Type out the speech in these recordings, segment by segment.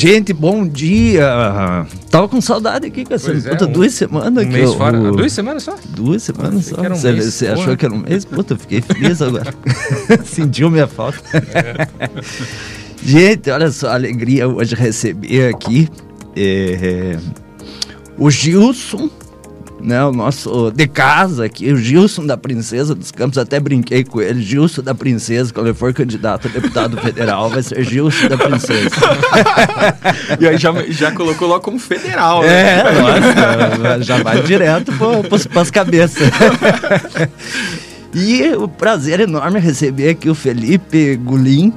Gente, bom dia. Tava com saudade aqui Pois é, puta, um- duas semanas Um que mês eu- fora. o- Duas semanas só? Duas semanas só. um Você, mês, você achou que era um mês? Puta, eu fiquei feliz agora. Sentiu minha falta. Gente, olha só, a alegria hoje receber aqui é, o Gilson, né, o nosso de casa aqui, o Gilson da Princesa dos Campos, até brinquei com ele, Gilson da Princesa, quando ele for candidato a deputado federal, vai ser Gilson da Princesa. E aí já, já colocou logo como federal, né? É, nossa, já vai direto para as cabeças. e o prazer enorme receber aqui o Felipe Gulim,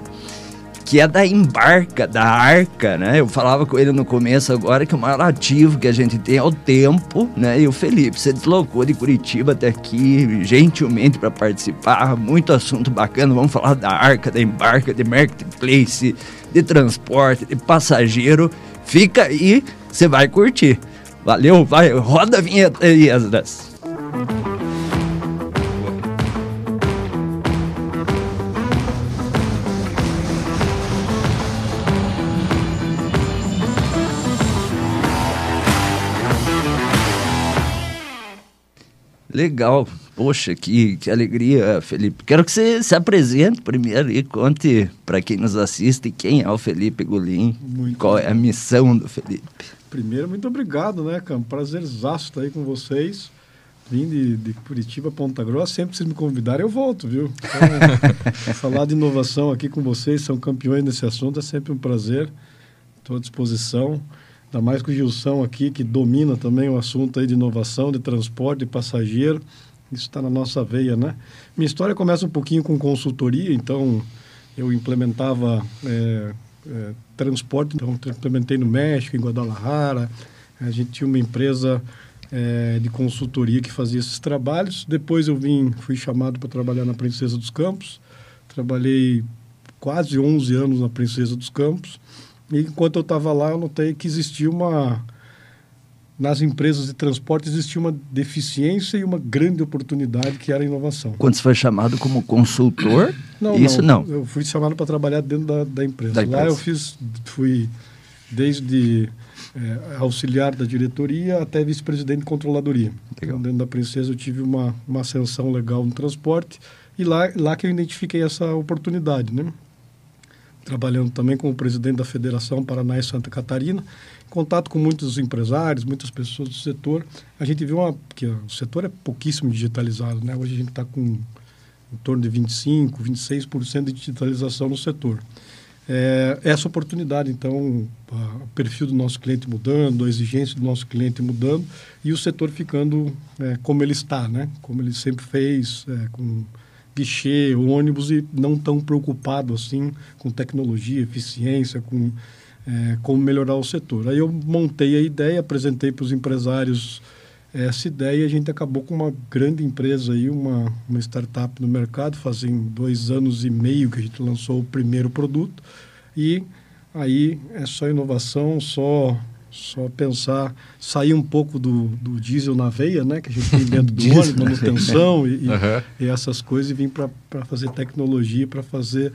que é da Embarca, da Arca, né? Eu falava com ele no começo agora que o maior ativo que a gente tem é o tempo, né? E o Felipe se deslocou de Curitiba até aqui gentilmente para participar. Muito assunto bacana. Vamos falar da Arca, da Embarca, de Marketplace, de transporte, de passageiro. Fica aí, você vai curtir. Valeu, vai, roda a vinheta aí, Esdras. Legal. Poxa, que, que alegria, Felipe. Quero que você se apresente primeiro e conte para quem nos assiste quem é o Felipe Golim, Muito qual é a missão do Felipe. Primeiro, muito obrigado, né, cara? Um prazerzaço estar aí com vocês. Vim de, de Curitiba, Ponta Grossa. Sempre que vocês me convidarem, eu volto, viu? Então, falar de inovação aqui com vocês, são campeões nesse assunto, é sempre um prazer. Estou à disposição. Ainda mais com o Gilson aqui, que domina também o assunto aí de inovação, de transporte, de passageiro. Isso está na nossa veia, né? Minha história começa um pouquinho com consultoria, então eu implementava é, é, transporte, então implementei no México, em Guadalajara. A gente tinha uma empresa é, de consultoria que fazia esses trabalhos. Depois eu vim, fui chamado para trabalhar na Princesa dos Campos. Trabalhei quase 11 anos na Princesa dos Campos. E enquanto eu estava lá, eu notei que existia uma nas empresas de transporte existia uma deficiência e uma grande oportunidade que era a inovação. Quando você foi chamado como consultor, Não, isso não. Eu fui chamado para trabalhar dentro da, da empresa. Da Lá empresa. eu fiz, fui desde eh, auxiliar da diretoria até vice-presidente de controladoria. Então, dentro da Princesa eu tive uma, uma ascensão legal no transporte e lá, lá que eu identifiquei essa oportunidade, né? Trabalhando também como presidente da Federação Paraná e Santa Catarina, em contato com muitos empresários, muitas pessoas do setor. A gente viu uma, que o setor é pouquíssimo digitalizado, né? Hoje a gente está com em torno de 25, 26% de digitalização no setor. É, essa oportunidade, então, o perfil do nosso cliente mudando, a exigência do nosso cliente mudando e o setor ficando é, como ele está, né? Como ele sempre fez, é, com guichê, ônibus e não tão preocupado assim com tecnologia, eficiência, com é, como melhorar o setor. Aí eu montei a ideia, apresentei para os empresários essa ideia e a gente acabou com uma grande empresa aí, uma, uma startup no mercado, fazem dois anos e meio que a gente lançou o primeiro produto e aí é só inovação, só só pensar, sair um pouco do, do diesel na veia, né, que a gente tem dentro do ônibus, manutenção e, Aham. e essas coisas e vir para fazer tecnologia, para fazer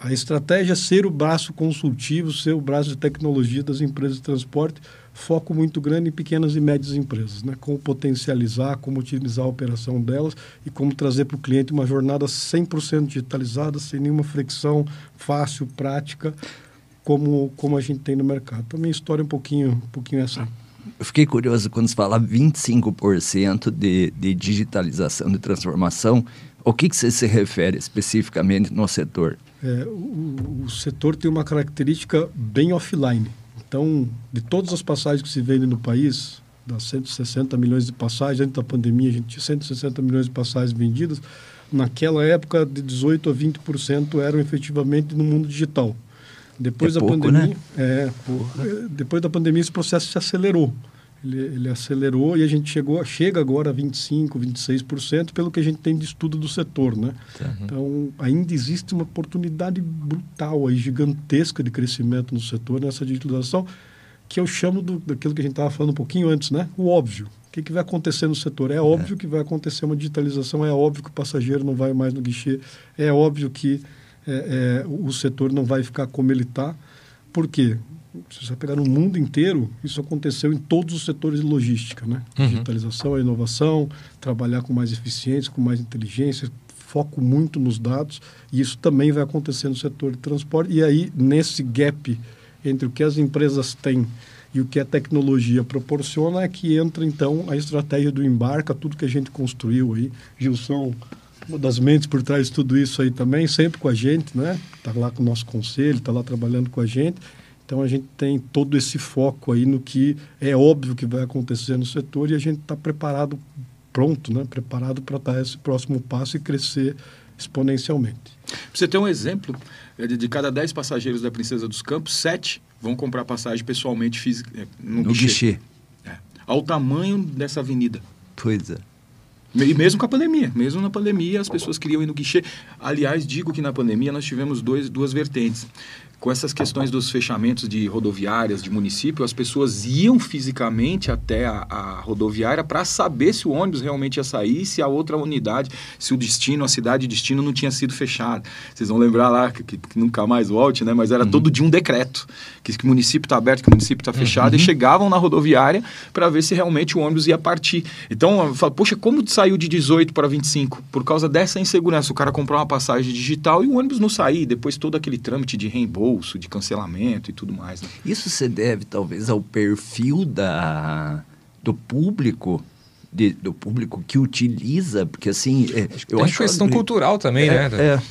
a estratégia é ser o braço consultivo, ser o braço de tecnologia das empresas de transporte, foco muito grande em pequenas e médias empresas, né? Como potencializar, como utilizar a operação delas e como trazer para o cliente uma jornada 100% digitalizada, sem nenhuma fricção, fácil, prática, como como a gente tem no mercado. Então, minha história é um pouquinho, um pouquinho essa. Eu fiquei curioso quando você fala 25% de, de digitalização, de transformação. O que, que você se refere especificamente no setor? É, o, o setor tem uma característica bem offline. Então, de todas as passagens que se vendem no país, das 160 milhões de passagens, antes da pandemia a gente tinha 160 milhões de passagens vendidas, naquela época de 18 a 20% eram efetivamente no mundo digital. Depois É da pouco, pandemia, né? é. É, depois da pandemia esse processo se acelerou. Ele, ele acelerou e a gente chegou, chega agora a 25, 26% pelo que a gente tem de estudo do setor, né? Então, ainda existe uma oportunidade brutal aí, gigantesca de crescimento no setor, nessa digitalização, que eu chamo do, daquilo que a gente estava falando um pouquinho antes, né? O óbvio. O que, que vai acontecer no setor? É óbvio que vai acontecer uma digitalização, é óbvio que o passageiro não vai mais no guichê, é óbvio que é, é, o setor não vai ficar como ele está. Por quê? se você pegar no mundo inteiro, isso aconteceu em todos os setores de logística, né? Uhum. Digitalização, inovação, trabalhar com mais eficiência, com mais inteligência, foco muito nos dados, e isso também vai acontecer no setor de transporte. E aí, nesse gap entre o que as empresas têm e o que a tecnologia proporciona, é que entra, então, a estratégia do embarca, tudo que a gente construiu aí. Gilson, uma das mentes por trás de tudo isso aí também, sempre com a gente, né? Está lá com o nosso conselho, está lá trabalhando com a gente. Então a gente tem todo esse foco aí no que é óbvio que vai acontecer no setor e a gente está preparado, pronto, né? Preparado para dar esse próximo passo e crescer exponencialmente. Pra você ter um exemplo, é de de cada 10 passageiros da Princesa dos Campos, 7 vão comprar passagem pessoalmente física, é, no, No guichê. guichê. É. Ao tamanho dessa avenida. Pois é. E mesmo com a pandemia, mesmo na pandemia as pessoas queriam ir no guichê. Aliás, digo que na pandemia nós tivemos dois, duas vertentes. Com essas questões dos fechamentos de rodoviárias de município, as pessoas iam fisicamente até a, a rodoviária para saber se o ônibus realmente ia sair, se a outra unidade, se o destino, a cidade de destino não tinha sido fechada. Vocês vão lembrar lá que, que- que nunca mais volte, né? Mas era todo dia um decreto que, que o município está aberto, que o município está fechado, e chegavam na rodoviária para ver se realmente o ônibus ia partir. Então, eu falo, poxa, como saiu de 18 para 25? Por causa dessa insegurança. O cara comprou uma passagem digital e o ônibus não saía. Depois todo aquele trâmite de reembolso, de cancelamento e tudo mais. Né? Isso se deve talvez ao perfil da, do público, de- do público que utiliza, porque assim. é, Tem uma questão cultural também, é, né? É,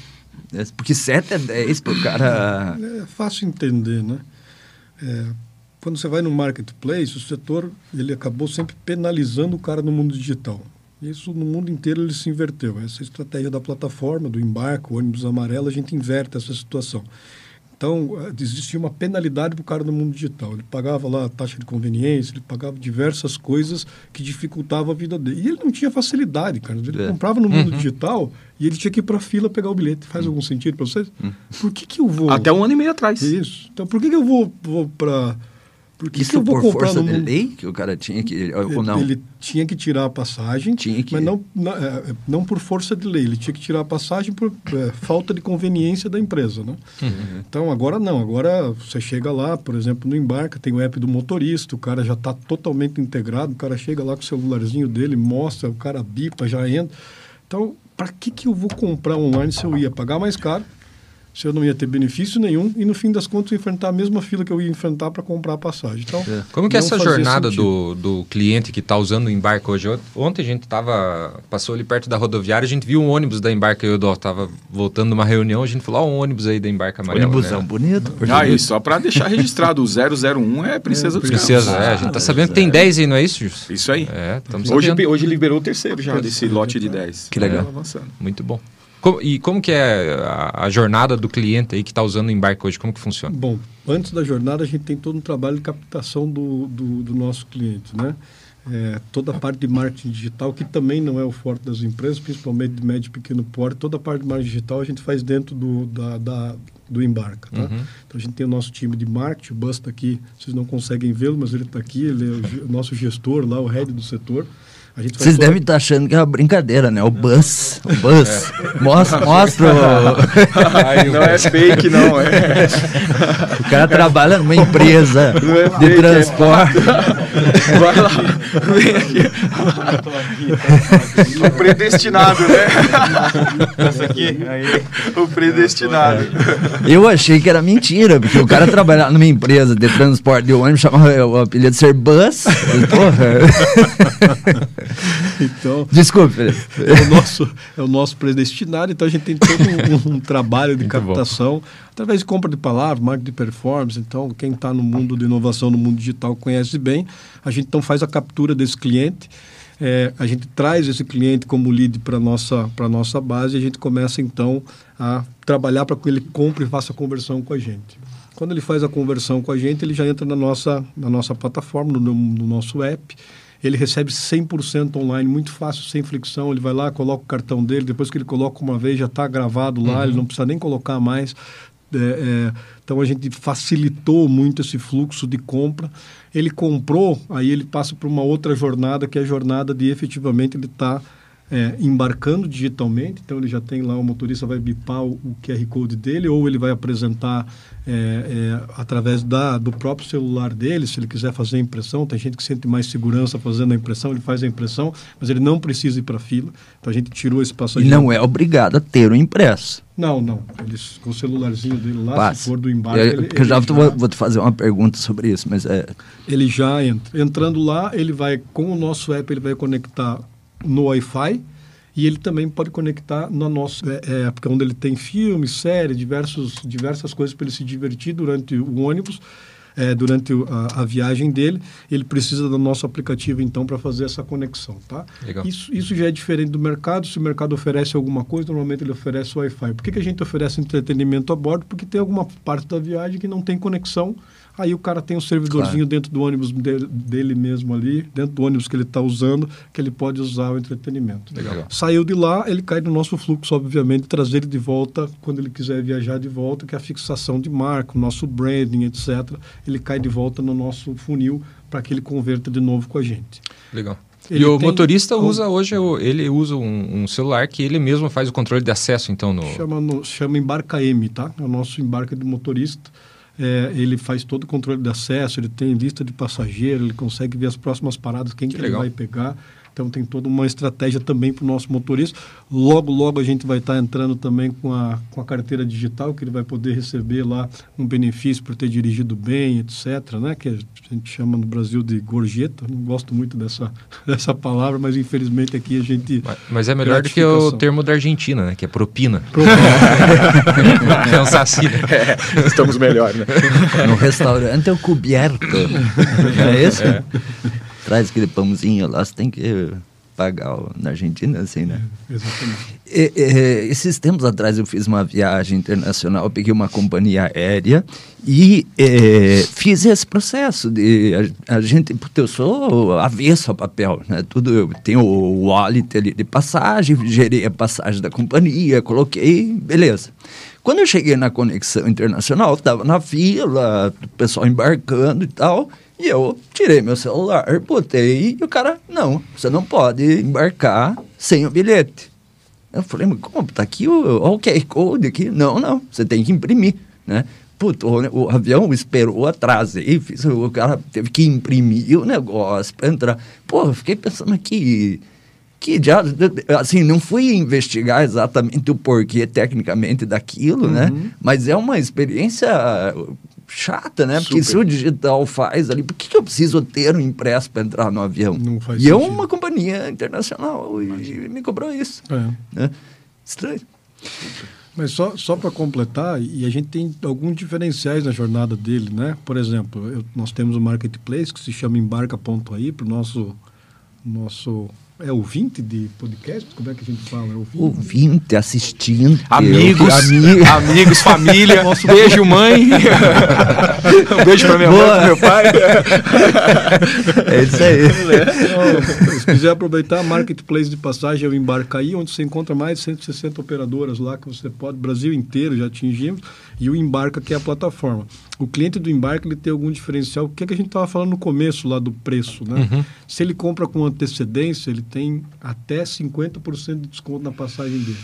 É, porque 7 é 10 pro cara. É fácil entender, né? É, quando você vai no marketplace, o setor ele acabou sempre penalizando o cara no mundo digital. Isso no mundo inteiro ele se inverteu. Essa estratégia da plataforma, do embarque, o ônibus amarelo, a gente inverte essa situação. Então, existia uma penalidade para o cara no mundo digital. Ele pagava lá a taxa de conveniência, ele pagava diversas coisas que dificultavam a vida dele. E ele não tinha facilidade, cara. Ele É. comprava no mundo digital e ele tinha que ir para a fila pegar o bilhete. Faz algum sentido para vocês? Por que, que eu vou... Até um ano e meio atrás. Isso. Então, por que, que eu vou, vou para... Por que, que Isso eu vou por comprar força de lei que o cara tinha que. Ou não? Ele tinha que tirar a passagem, Tinha que- mas não, não, é, não por força de lei. Ele tinha que tirar a passagem por é, falta de conveniência da empresa. Né? Então, agora não. Agora você chega lá, por exemplo, no embarca, tem o app do motorista, o cara já está totalmente integrado, o cara chega lá com o celularzinho dele, mostra, o cara bipa, já entra. Então, para que, que eu vou comprar online se eu ia pagar mais caro? Se eu não ia ter benefício nenhum e no fim das contas enfrentar a mesma fila que eu ia enfrentar para comprar a passagem. Então, Como que é essa jornada sentido. do, do cliente que está usando o embarque hoje? Ontem a gente tava, passou ali perto da rodoviária, a gente viu um ônibus da embarque eu estava voltando de uma reunião, a gente falou, ó, um ônibus aí da embarque amarelo. Ônibusão né? bonito. Ah, e só para deixar registrado, o 001 é Princesa dos Princesa, Campos. é, a gente tá Ah, sabendo que tem 10 aí, não é isso, Jus? Isso aí. É, Hoje, sabendo. hoje liberou o terceiro já desse lote de 10. Que legal. É, avançando. Muito bom. Como- e como que é a, a jornada do cliente aí que está usando o embarque hoje? Como que funciona? Bom, antes da jornada a gente tem todo um trabalho de captação do, do, do nosso cliente, né? É, toda a parte de marketing digital, que também não é o forte das empresas, principalmente de médio e pequeno porte, toda a parte de marketing digital a gente faz dentro do, da, da- do embarca, tá? Uhum. Então a gente tem o nosso time de marketing, o Bus está aqui, vocês não conseguem vê-lo, mas ele está aqui, ele é o, o nosso gestor lá, o head do setor. A gente faz Vocês toda- devem estar achando que é uma brincadeira, né? O bus. O bus. Mostra, mostra. o- Não é fake, não. É. O cara trabalha numa empresa Não é de fake, é. transporte. Vai lá. Vem aqui. O predestinado, né? Essa aqui. O predestinado. Eu achei que era mentira, porque o cara trabalhava numa empresa de transporte de ônibus, chamava o apelido de ser bus. Porra. Então, Desculpe, Felipe. é o nosso, é o nosso predestinado, então a gente tem todo um, um trabalho de Muito bom. Através de compra de palavras, marketing de performance. Então, quem está no mundo de inovação, no mundo digital, conhece bem. A gente então faz a captura desse cliente. é, a gente traz esse cliente como lead para a nossa, pra nossa base e a gente começa então a trabalhar para que ele compre e faça a conversão com a gente. Quando ele faz a conversão com a gente, ele já entra na nossa, na nossa plataforma, no, no nosso app. Ele recebe 100% online, muito fácil, sem fricção. Ele vai lá, coloca o cartão dele, depois que ele coloca uma vez, já está gravado lá, ele não precisa nem colocar mais. É, é, então a gente facilitou muito esse fluxo de compra. Ele comprou, aí ele passa para uma outra jornada, que é a jornada de efetivamente ele estar é, embarcando digitalmente, então ele já tem lá, o motorista vai bipar o, o QR Code dele, ou ele vai apresentar é, é, através da, do próprio celular dele, se ele quiser fazer a impressão. Tem gente que sente mais segurança fazendo a impressão, ele faz a impressão, mas ele não precisa ir para a fila. Então a gente tirou esse passageiro. E não é obrigado a ter o impresso. Não, não. Eles, com o celularzinho dele lá, Passa. se for do embarque. Eu, ele, eu já, ele vou, vou te fazer uma pergunta sobre isso, mas é. ele já entra. Entrando lá, ele vai, com o nosso app, ele vai conectar no Wi-Fi e ele também pode conectar na nossa é, época, onde ele tem filme, série, diversos, diversas coisas para ele se divertir durante o ônibus. é, durante a, a viagem dele, ele precisa do nosso aplicativo então para fazer essa conexão, tá? Legal. Isso, isso já é diferente do mercado. Se o mercado oferece alguma coisa, normalmente ele oferece Wi-Fi. Por que, que a gente oferece entretenimento a bordo? Porque tem alguma parte da viagem que não tem conexão. Aí o cara tem um servidorzinho dentro do ônibus dele, dele mesmo ali, dentro do ônibus que ele está usando, que ele pode usar o entretenimento. Legal. Saiu de lá, ele cai no nosso fluxo, obviamente, trazer ele de volta quando ele quiser viajar de volta, que é a fixação de marca, o nosso branding, etc. Ele cai de volta no nosso funil para que ele converta de novo com a gente. Legal. Ele e o tem- motorista usa hoje, ele usa um, um celular que ele mesmo faz o controle de acesso, então, no... Chama, no, chama Embarca M, tá? É o nosso embarque de motorista. É, ele faz todo o controle de acesso, ele tem lista de passageiro, ele consegue ver as próximas paradas, quem que, ele legal. vai pegar. Então tem toda uma estratégia também para o nosso motorista. Logo, logo a gente vai estar entrando também com a, com a carteira digital, que ele vai poder receber lá um benefício por ter dirigido bem, etc. Né? Que a gente chama no Brasil de gorjeta. Não gosto muito dessa, dessa palavra, mas infelizmente aqui a gente. Mas- Mas é melhor do que o termo da Argentina, né? Que é propina. Provavelmente- é um saci, né? É, estamos melhor, né? No restaurante é o coberto. é isso? Traz aquele pãozinho lá, você tem que pagar na Argentina, assim, né? Exatamente. E- e- esses tempos atrás eu fiz uma viagem internacional, peguei uma companhia aérea e fiz esse processo de a, a gente, puta, eu sou avesso a papel, né? Tudo eu tenho o wallet ali de passagem, gerei a passagem da companhia, coloquei, beleza. Quando eu cheguei na conexão internacional, estava na fila, o pessoal embarcando e tal, e eu tirei meu celular, botei, e o cara, não, você não pode embarcar sem o bilhete. Eu falei, mas como? Tá aqui o, o QR Code aqui. Não, não, você tem que imprimir, né? Puto, o, o avião esperou, atrasei, fiz, o cara teve que imprimir o negócio para entrar. Pô, eu fiquei pensando aqui, que já, assim, não fui investigar exatamente o porquê tecnicamente daquilo, né? Mas é uma experiência chata, né? Porque Super. se o digital faz ali, por que, que eu preciso ter um impresso para entrar no avião? Não faz e é sentido. uma companhia internacional e me cobrou isso. É. Né? Estranho. Mas só, só para completar, e a gente tem alguns diferenciais na jornada dele, né? Por exemplo, eu- nós temos um marketplace que se chama Embarca.ai para o nosso, nosso... É ouvinte de podcast? Como é que a gente fala? É ouvinte? Ouvinte, assistindo. Amigos, Ami- amigos, família. beijo, mãe. um beijo pra minha mãe, Boa. pro meu pai. É isso aí. Então, se quiser aproveitar, marketplace de passagem é o Embarcaí, onde você encontra mais de 160 operadoras lá que você pode, Brasil inteiro já atingimos, e o Embarca, que é a plataforma. O cliente do Embarca ele tem algum diferencial, o que, é que a gente estava falando no começo lá do preço, né? Se ele compra com antecedência, ele tem até 50% de desconto na passagem dele.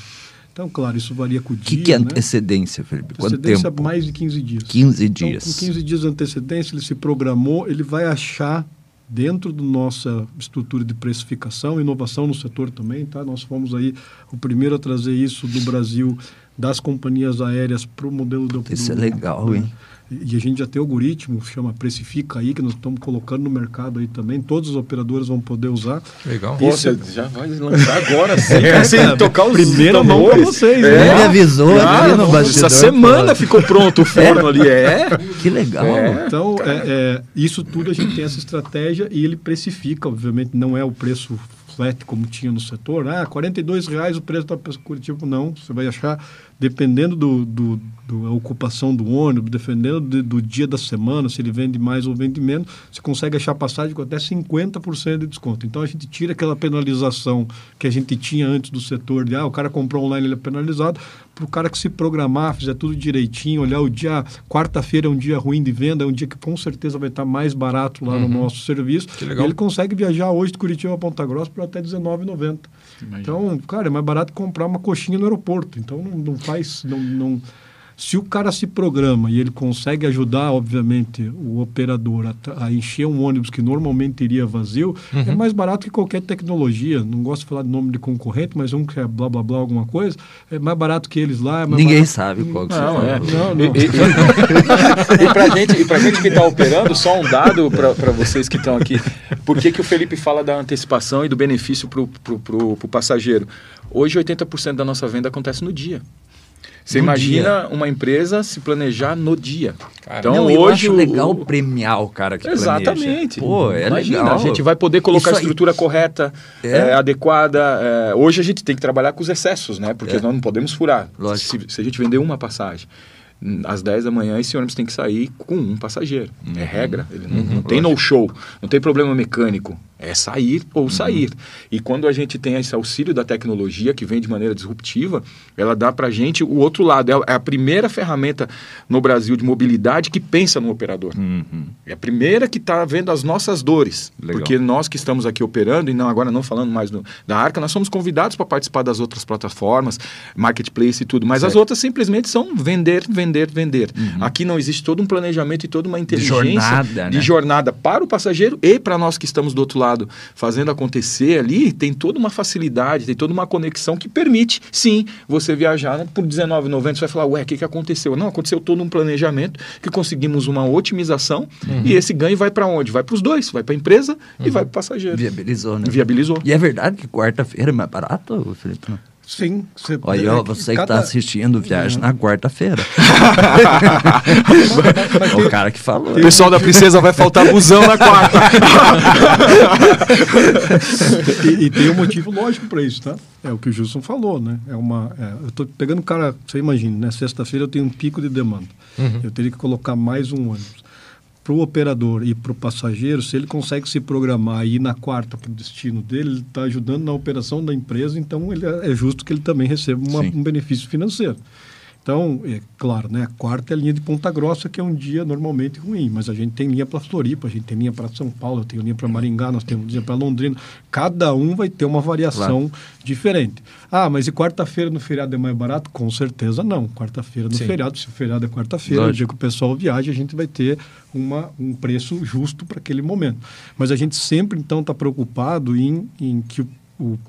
Então, claro, isso varia com o O que, dia, que é né? antecedência, Felipe? Quanto Antecedência tempo? mais de 15 dias. 15 Então, dias. com 15 dias de antecedência, ele se programou, ele vai achar dentro da nossa estrutura de precificação, inovação no setor também, tá? Nós fomos aí o primeiro a trazer isso do Brasil, das companhias aéreas para o modelo do... Isso é do- legal, hein? E a gente já tem algoritmo, chama Precifica aí, que nós estamos colocando no mercado aí também, todos os operadores vão poder usar. Legal. Pô, Isso- você já vai lançar agora, sim, É, sem cara, tocar os primeira mão pra tambores. vocês, Ele né? me avisou Ah, ali no não, bastidor. Essa semana ficou pronto o forno ali, é. Que legal. É. Então, é, é, isso tudo a gente tem essa estratégia e ele precifica, obviamente, não é o preço flat como tinha no setor. Ah, 42 reais o preço da Curitiba. Não, você vai achar dependendo do, do da ocupação do ônibus, dependendo de, do dia da semana, se ele vende mais ou vende menos, você consegue achar passagem com até 50% de desconto. Então a gente tira aquela penalização que a gente tinha antes do setor de ah, o cara comprou online, ele é penalizado, para o cara que se programar, fizer tudo direitinho, olhar o dia, quarta-feira é um dia ruim de venda, é um dia que com certeza vai estar mais barato lá uhum. no nosso serviço. Ele consegue viajar hoje de Curitiba a Ponta Grossa por até R$19,90. Então, cara, é mais barato comprar uma coxinha no aeroporto. Então não, não faz. Não, não se o cara se programa e ele consegue ajudar, obviamente, o operador a, a encher um ônibus que normalmente iria vazio, é uhum. é mais barato que qualquer tecnologia. Não gosto de falar de nome de concorrente, mas um que é blá blá blá alguma coisa, é mais barato que eles lá. É Ninguém barato... sabe qual que não, é. Não, não. E, e, e para gente, e gente que está operando, só um dado para vocês que estão aqui. Por que, que o Felipe fala da antecipação e do benefício para o passageiro? Hoje, 80% da nossa venda acontece no dia. Você no imagina dia. uma empresa se planejar no dia. Cara, então não, hoje eu acho o... legal premiar o cara que Exatamente. Planeja. Pô, é imagina, legal. A gente vai poder colocar Isso a estrutura aí... correta, é? É, adequada. É, hoje a gente tem que trabalhar com os excessos, né? Porque é. nós não podemos furar. Se, se a gente vender uma passagem às 10 da manhã esse ônibus tem que sair com um passageiro. É uhum. É regra. Ele não, uhum, não tem no-show, não tem problema mecânico. É sair ou uhum. sair. E quando a gente tem esse auxílio da tecnologia, que vem de maneira disruptiva, ela dá para a gente o outro lado. É, é a primeira ferramenta no Brasil de mobilidade que pensa no operador. Uhum. É a primeira que está vendo as nossas dores. Legal. Porque nós que estamos aqui operando, e não agora não falando mais do, da Arca, nós somos convidados para participar das outras plataformas, marketplace e tudo. Mas certo. as outras simplesmente são vender, vender, vender. Uhum. Aqui não existe todo um planejamento e toda uma inteligência de jornada, de né? jornada para o passageiro e para nós que estamos do outro lado fazendo acontecer ali, tem toda uma facilidade, tem toda uma conexão que permite, sim, você viajar por R$19,90. Você vai falar, ué, o que, que aconteceu? Não, aconteceu todo um planejamento que conseguimos uma otimização uhum. e esse ganho vai para onde? Vai para os dois, vai para a empresa uhum. e vai para o passageiro. Viabilizou, né? Viabilizou. E é verdade que quarta-feira é mais barato, Felipe? Sim. Você, Olha, ó, você cada... que está assistindo Viagem na quarta-feira. o cara que falou. O pessoal da Princesa vai faltar busão na quarta. e, e, tem um motivo lógico para isso, tá? É o que o Gilson falou, né? É uma, é, eu estou pegando o cara, você imagina, né? Sexta-feira eu tenho um pico de demanda. Uhum. Eu teria que colocar mais um ônibus para o operador e para o passageiro, se ele consegue se programar e ir na quarta para o destino dele, ele está ajudando na operação da empresa, então ele, é, é justo que ele também receba uma, um benefício financeiro. Então, é claro, né, a quarta é a linha de Ponta Grossa, que é um dia normalmente ruim, mas a gente tem linha para Floripa, a gente tem linha para São Paulo, eu tenho linha para Maringá, nós temos linha para Londrina. Cada um vai ter uma variação claro. diferente. Ah, mas e quarta-feira no feriado é mais barato? Com certeza não. Quarta-feira no Sim. feriado, se o feriado é quarta-feira, o dia que o pessoal viaja, a gente vai ter uma, um preço justo para aquele momento. Mas a gente sempre, então, está preocupado em, em que o, o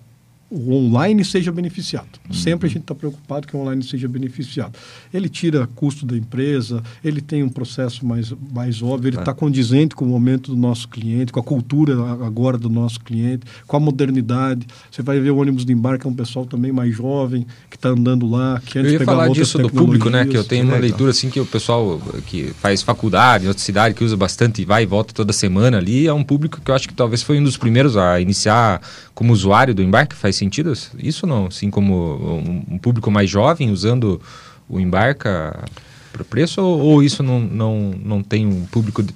o online seja beneficiado. Uhum. Sempre a gente está preocupado que o online seja beneficiado. Ele tira custo da empresa, ele tem um processo mais, mais óbvio, ele está é. condizente com o momento do nosso cliente, com a cultura agora do nosso cliente, com a modernidade. Você vai ver o ônibus de embarque, é um pessoal também mais jovem, que está andando lá, que antes Eu ia falar disso do público, né? Que eu tenho uma é, leitura assim que o pessoal que faz faculdade em outra cidade, que usa bastante e vai e volta toda semana ali, é um público que eu acho que talvez foi um dos primeiros a iniciar como usuário do embarque, faz sentido isso não? Assim como um, público mais jovem usando o embarca para preço ou, ou, isso não, não, não tem um público... De...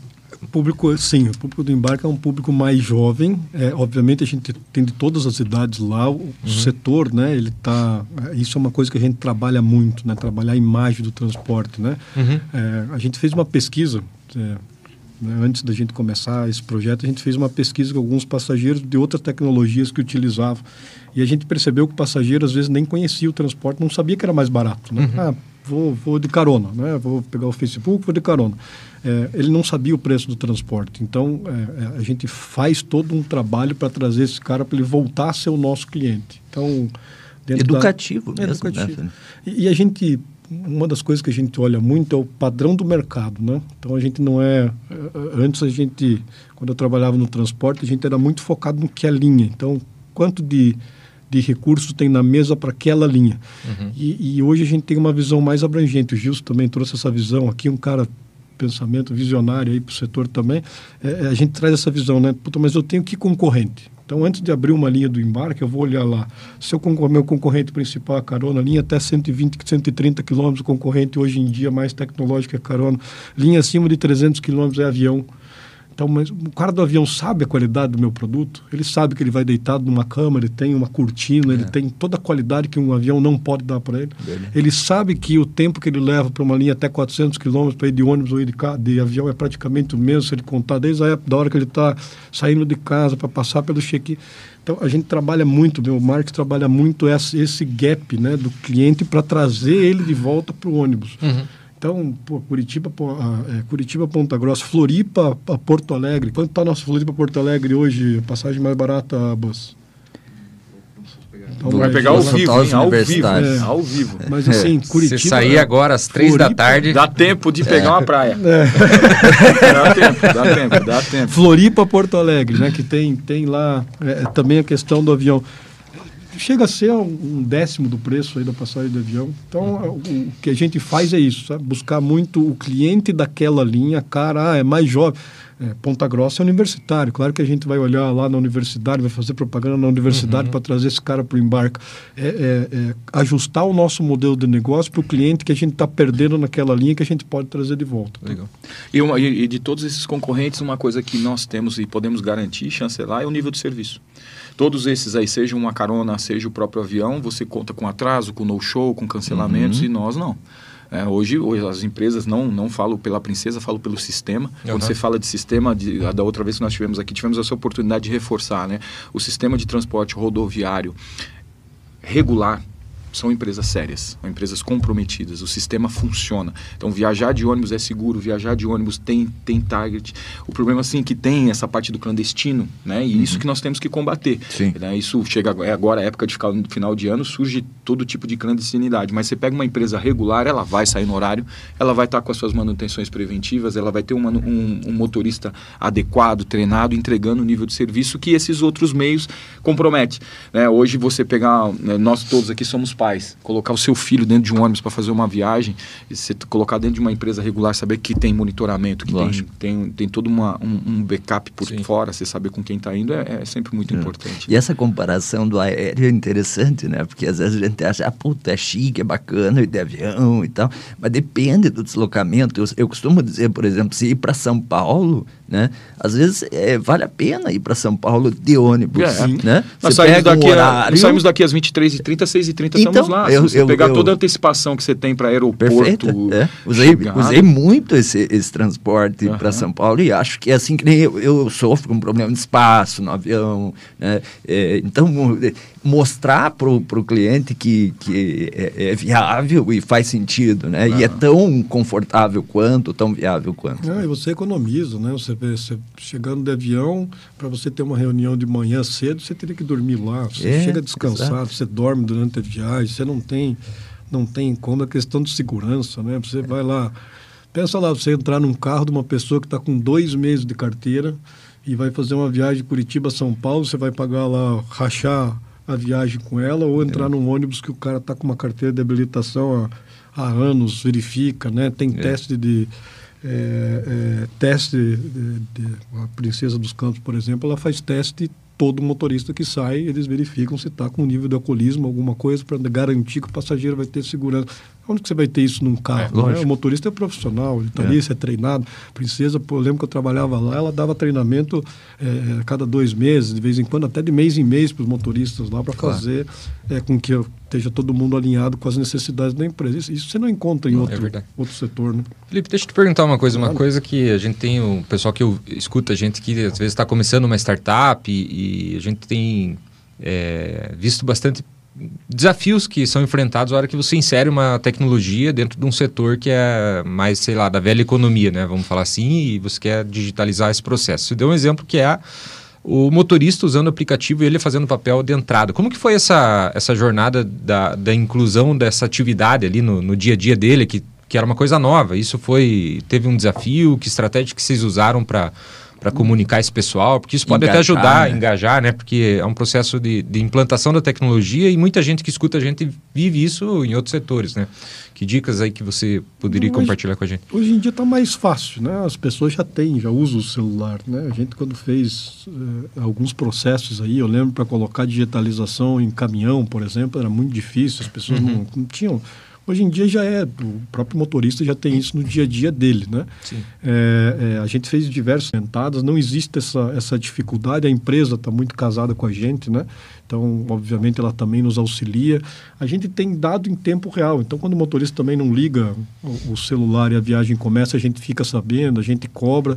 público, sim, o público do embarque é um público mais jovem. É, obviamente a gente tem de todas as idades lá. O uhum. setor, né? Ele tá. Isso é uma coisa que a gente trabalha muito, né? Trabalhar a imagem do transporte, né? Uhum. É, a gente fez uma pesquisa. É, né? Antes da gente começar esse projeto, a gente fez uma pesquisa com alguns passageiros de outras tecnologias que utilizavam. E a gente percebeu que o passageiro, às vezes, nem conhecia o transporte, não sabia que era mais barato. Né? Uhum. Ah, vou, vou de carona, né? vou pegar o Facebook, vou de carona. É, ele não sabia o preço do transporte. Então, é, é a gente faz todo um trabalho para trazer esse cara para ele voltar a ser o nosso cliente. Então, educativo da... mesmo. Educativo. Né? E, e a gente uma das coisas que a gente olha muito é o padrão do mercado, né? Então a gente não é, é antes a gente quando eu trabalhava no transporte a gente era muito focado no que é linha. Então quanto de de recursos tem na mesa para aquela linha. Uhum. E, e, hoje a gente tem uma visão mais abrangente. O Gilson também trouxe essa visão aqui, um cara pensamento visionário aí para o setor também. É, é, a gente traz essa visão, né? Puta, mas eu tenho que concorrente? Então, antes de abrir uma linha do embarque, eu vou olhar lá. Se o meu concorrente principal é carona, linha até 120, 130 quilômetros, concorrente hoje em dia mais tecnológico é carona. Linha acima de 300 quilômetros é avião. Então, mas o cara do avião sabe a qualidade do meu produto, ele sabe que ele vai deitado numa cama, ele tem uma cortina, é. ele tem toda a qualidade que um avião não pode dar para ele. Ele sabe que o tempo que ele leva para uma linha até 400 quilômetros para ir de ônibus ou ir de, de avião é praticamente o mesmo, se ele contar desde a época da hora que ele está saindo de casa para passar pelo check-in. Então, a gente trabalha muito, meu marketing trabalha muito esse, esse gap né, do cliente para trazer ele de volta para o ônibus. Uhum. Então, pô, Curitiba, pô, é, Curitiba, Ponta Grossa, Floripa, Porto Alegre. Quanto está nosso Floripa, Porto Alegre hoje? Passagem mais barata, Bus? Então, vai pegar ao vivo, hein? Ao vivo, é. ao vivo. Mas assim, é. Curitiba... Se sair agora às três Floripa, da tarde... Dá tempo de pegar é. uma praia. É. dá tempo, dá tempo, dá tempo. Floripa, Porto Alegre, né? Que tem, tem lá é, também a questão do avião chega a ser um décimo do preço aí da passagem de avião. Então, uhum. o que a gente faz é isso, sabe? buscar muito o cliente daquela linha, cara, ah, é mais jovem. É, Ponta Grossa é universitário. Claro que a gente vai olhar lá na universidade, vai fazer propaganda na universidade uhum. para trazer esse cara para o embarque. É, é, é, ajustar o nosso modelo de negócio para o cliente que a gente está perdendo naquela linha que a gente pode trazer de volta. Legal. E, uma, e, de todos esses concorrentes, uma coisa que nós temos e podemos garantir, chancelar, é o nível de serviço. Todos esses aí, seja uma carona, seja o próprio avião, você conta com atraso, com no-show, com cancelamentos uhum. e nós não. É, hoje, hoje, as empresas não, não falam pela princesa, falam pelo sistema. Uhum. Quando você fala de sistema, de, da outra vez que nós tivemos aqui, tivemos essa oportunidade de reforçar, né? O sistema de transporte rodoviário regular são empresas sérias, são empresas comprometidas, o sistema funciona. Então, viajar de ônibus é seguro, viajar de ônibus tem, tem target. O problema, assim, é que tem essa parte do clandestino, né? E uhum. isso que nós temos que combater. Sim. Né? Isso chega é agora, a época de ficar no final de ano, surge todo tipo de clandestinidade. Mas você pega uma empresa regular, ela vai sair no horário, ela vai estar com as suas manutenções preventivas, ela vai ter uma, um, um motorista adequado, treinado, entregando o nível de serviço que esses outros meios comprometem. Né? Hoje, você pegar, né, nós todos aqui somos pais, colocar o seu filho dentro de um ônibus para fazer uma viagem, você colocar dentro de uma empresa regular, saber que tem monitoramento, que tem, tem, tem todo uma, um, um backup por Sim. fora, você saber com quem está indo, é, é, sempre muito é. importante. E essa comparação do aéreo é interessante, né? Porque às vezes a gente acha, ah, puta, é chique, é bacana ir de avião e tal, mas depende do deslocamento. Eu, eu costumo dizer, por exemplo, se ir para São Paulo, né? Às vezes é, vale a pena ir para São Paulo de ônibus. É. Né? Nós, saímos daqui, um horário... nós saímos daqui às 23h30, 6h30 então, estamos lá. Eu, Se você eu, pegar eu, toda a antecipação que você tem para aeroporto. Perfeito, é. usei, usei muito esse, esse transporte uhum. para São Paulo e acho que é assim que nem eu, eu sofro com problema de espaço no avião. Né? É, então, mostrar para o cliente que, que é, é, viável e faz sentido, né? E é tão confortável quanto, tão viável quanto. e você economiza, né? Você, você chegando de avião, para você ter uma reunião de manhã cedo, você teria que dormir lá. Você é, chega descansado, exato. você dorme durante a viagem, você não tem, não tem como, é questão de segurança, né? Você é. vai lá, pensa lá, você entrar num carro de uma pessoa que está com dois meses de carteira e vai fazer uma viagem de Curitiba a São Paulo, você vai pagar lá, rachar a viagem com ela ou entrar é. num ônibus que o cara está com uma carteira de habilitação há, há anos, verifica, né? Tem é. teste de... É, é, teste de, de, a Princesa dos Campos, por exemplo, ela faz teste todo motorista que sai, eles verificam se está com nível de alcoolismo, alguma coisa, para garantir que o passageiro vai ter segurança. Onde que você vai ter isso num carro? É, né? O motorista é profissional, ele está é. ali, é treinado. Princesa, pô, eu lembro que eu trabalhava lá, ela dava treinamento é, a cada dois meses, de vez em quando, até de mês em mês para os motoristas lá, para claro. fazer é, com que esteja todo mundo alinhado com as necessidades da empresa. Isso, isso você não encontra em outro, é outro setor, né? Felipe, deixa eu te perguntar uma coisa. Uma coisa que a gente tem, o pessoal que eu, escuta, a gente que às vezes está começando uma startup e, e a gente tem é, visto bastante desafios que são enfrentados na hora que você insere uma tecnologia dentro de um setor que é mais, sei lá, da velha economia, né? Vamos falar assim, e você quer digitalizar esse processo. Você deu um exemplo que é o motorista usando o aplicativo e ele fazendo papel de entrada. Como que foi essa, essa jornada da, da inclusão dessa atividade ali no, no dia a dia dele, que, que era uma coisa nova? Isso foi... teve um desafio? Que estratégia que vocês usaram para para comunicar esse pessoal, porque isso pode engajar, até ajudar né? a engajar, né? Porque é um processo de, de implantação da tecnologia e muita gente que escuta a gente vive isso em outros setores, né? Que dicas aí que você poderia hoje, compartilhar com a gente? Hoje em dia está mais fácil, né? As pessoas já têm, já usam o celular, né? A gente quando fez eh, alguns processos aí, eu lembro para colocar digitalização em caminhão, por exemplo, era muito difícil, as pessoas uhum. não, não tinham Hoje em dia já é, o próprio motorista já tem isso no dia a dia dele, né? É, é, a gente fez diversas sentadas, não existe essa, essa dificuldade, a empresa está muito casada com a gente, né? Então, obviamente, ela também nos auxilia. A gente tem dado em tempo real, então quando o motorista também não liga o, o celular e a viagem começa, a gente fica sabendo, a gente cobra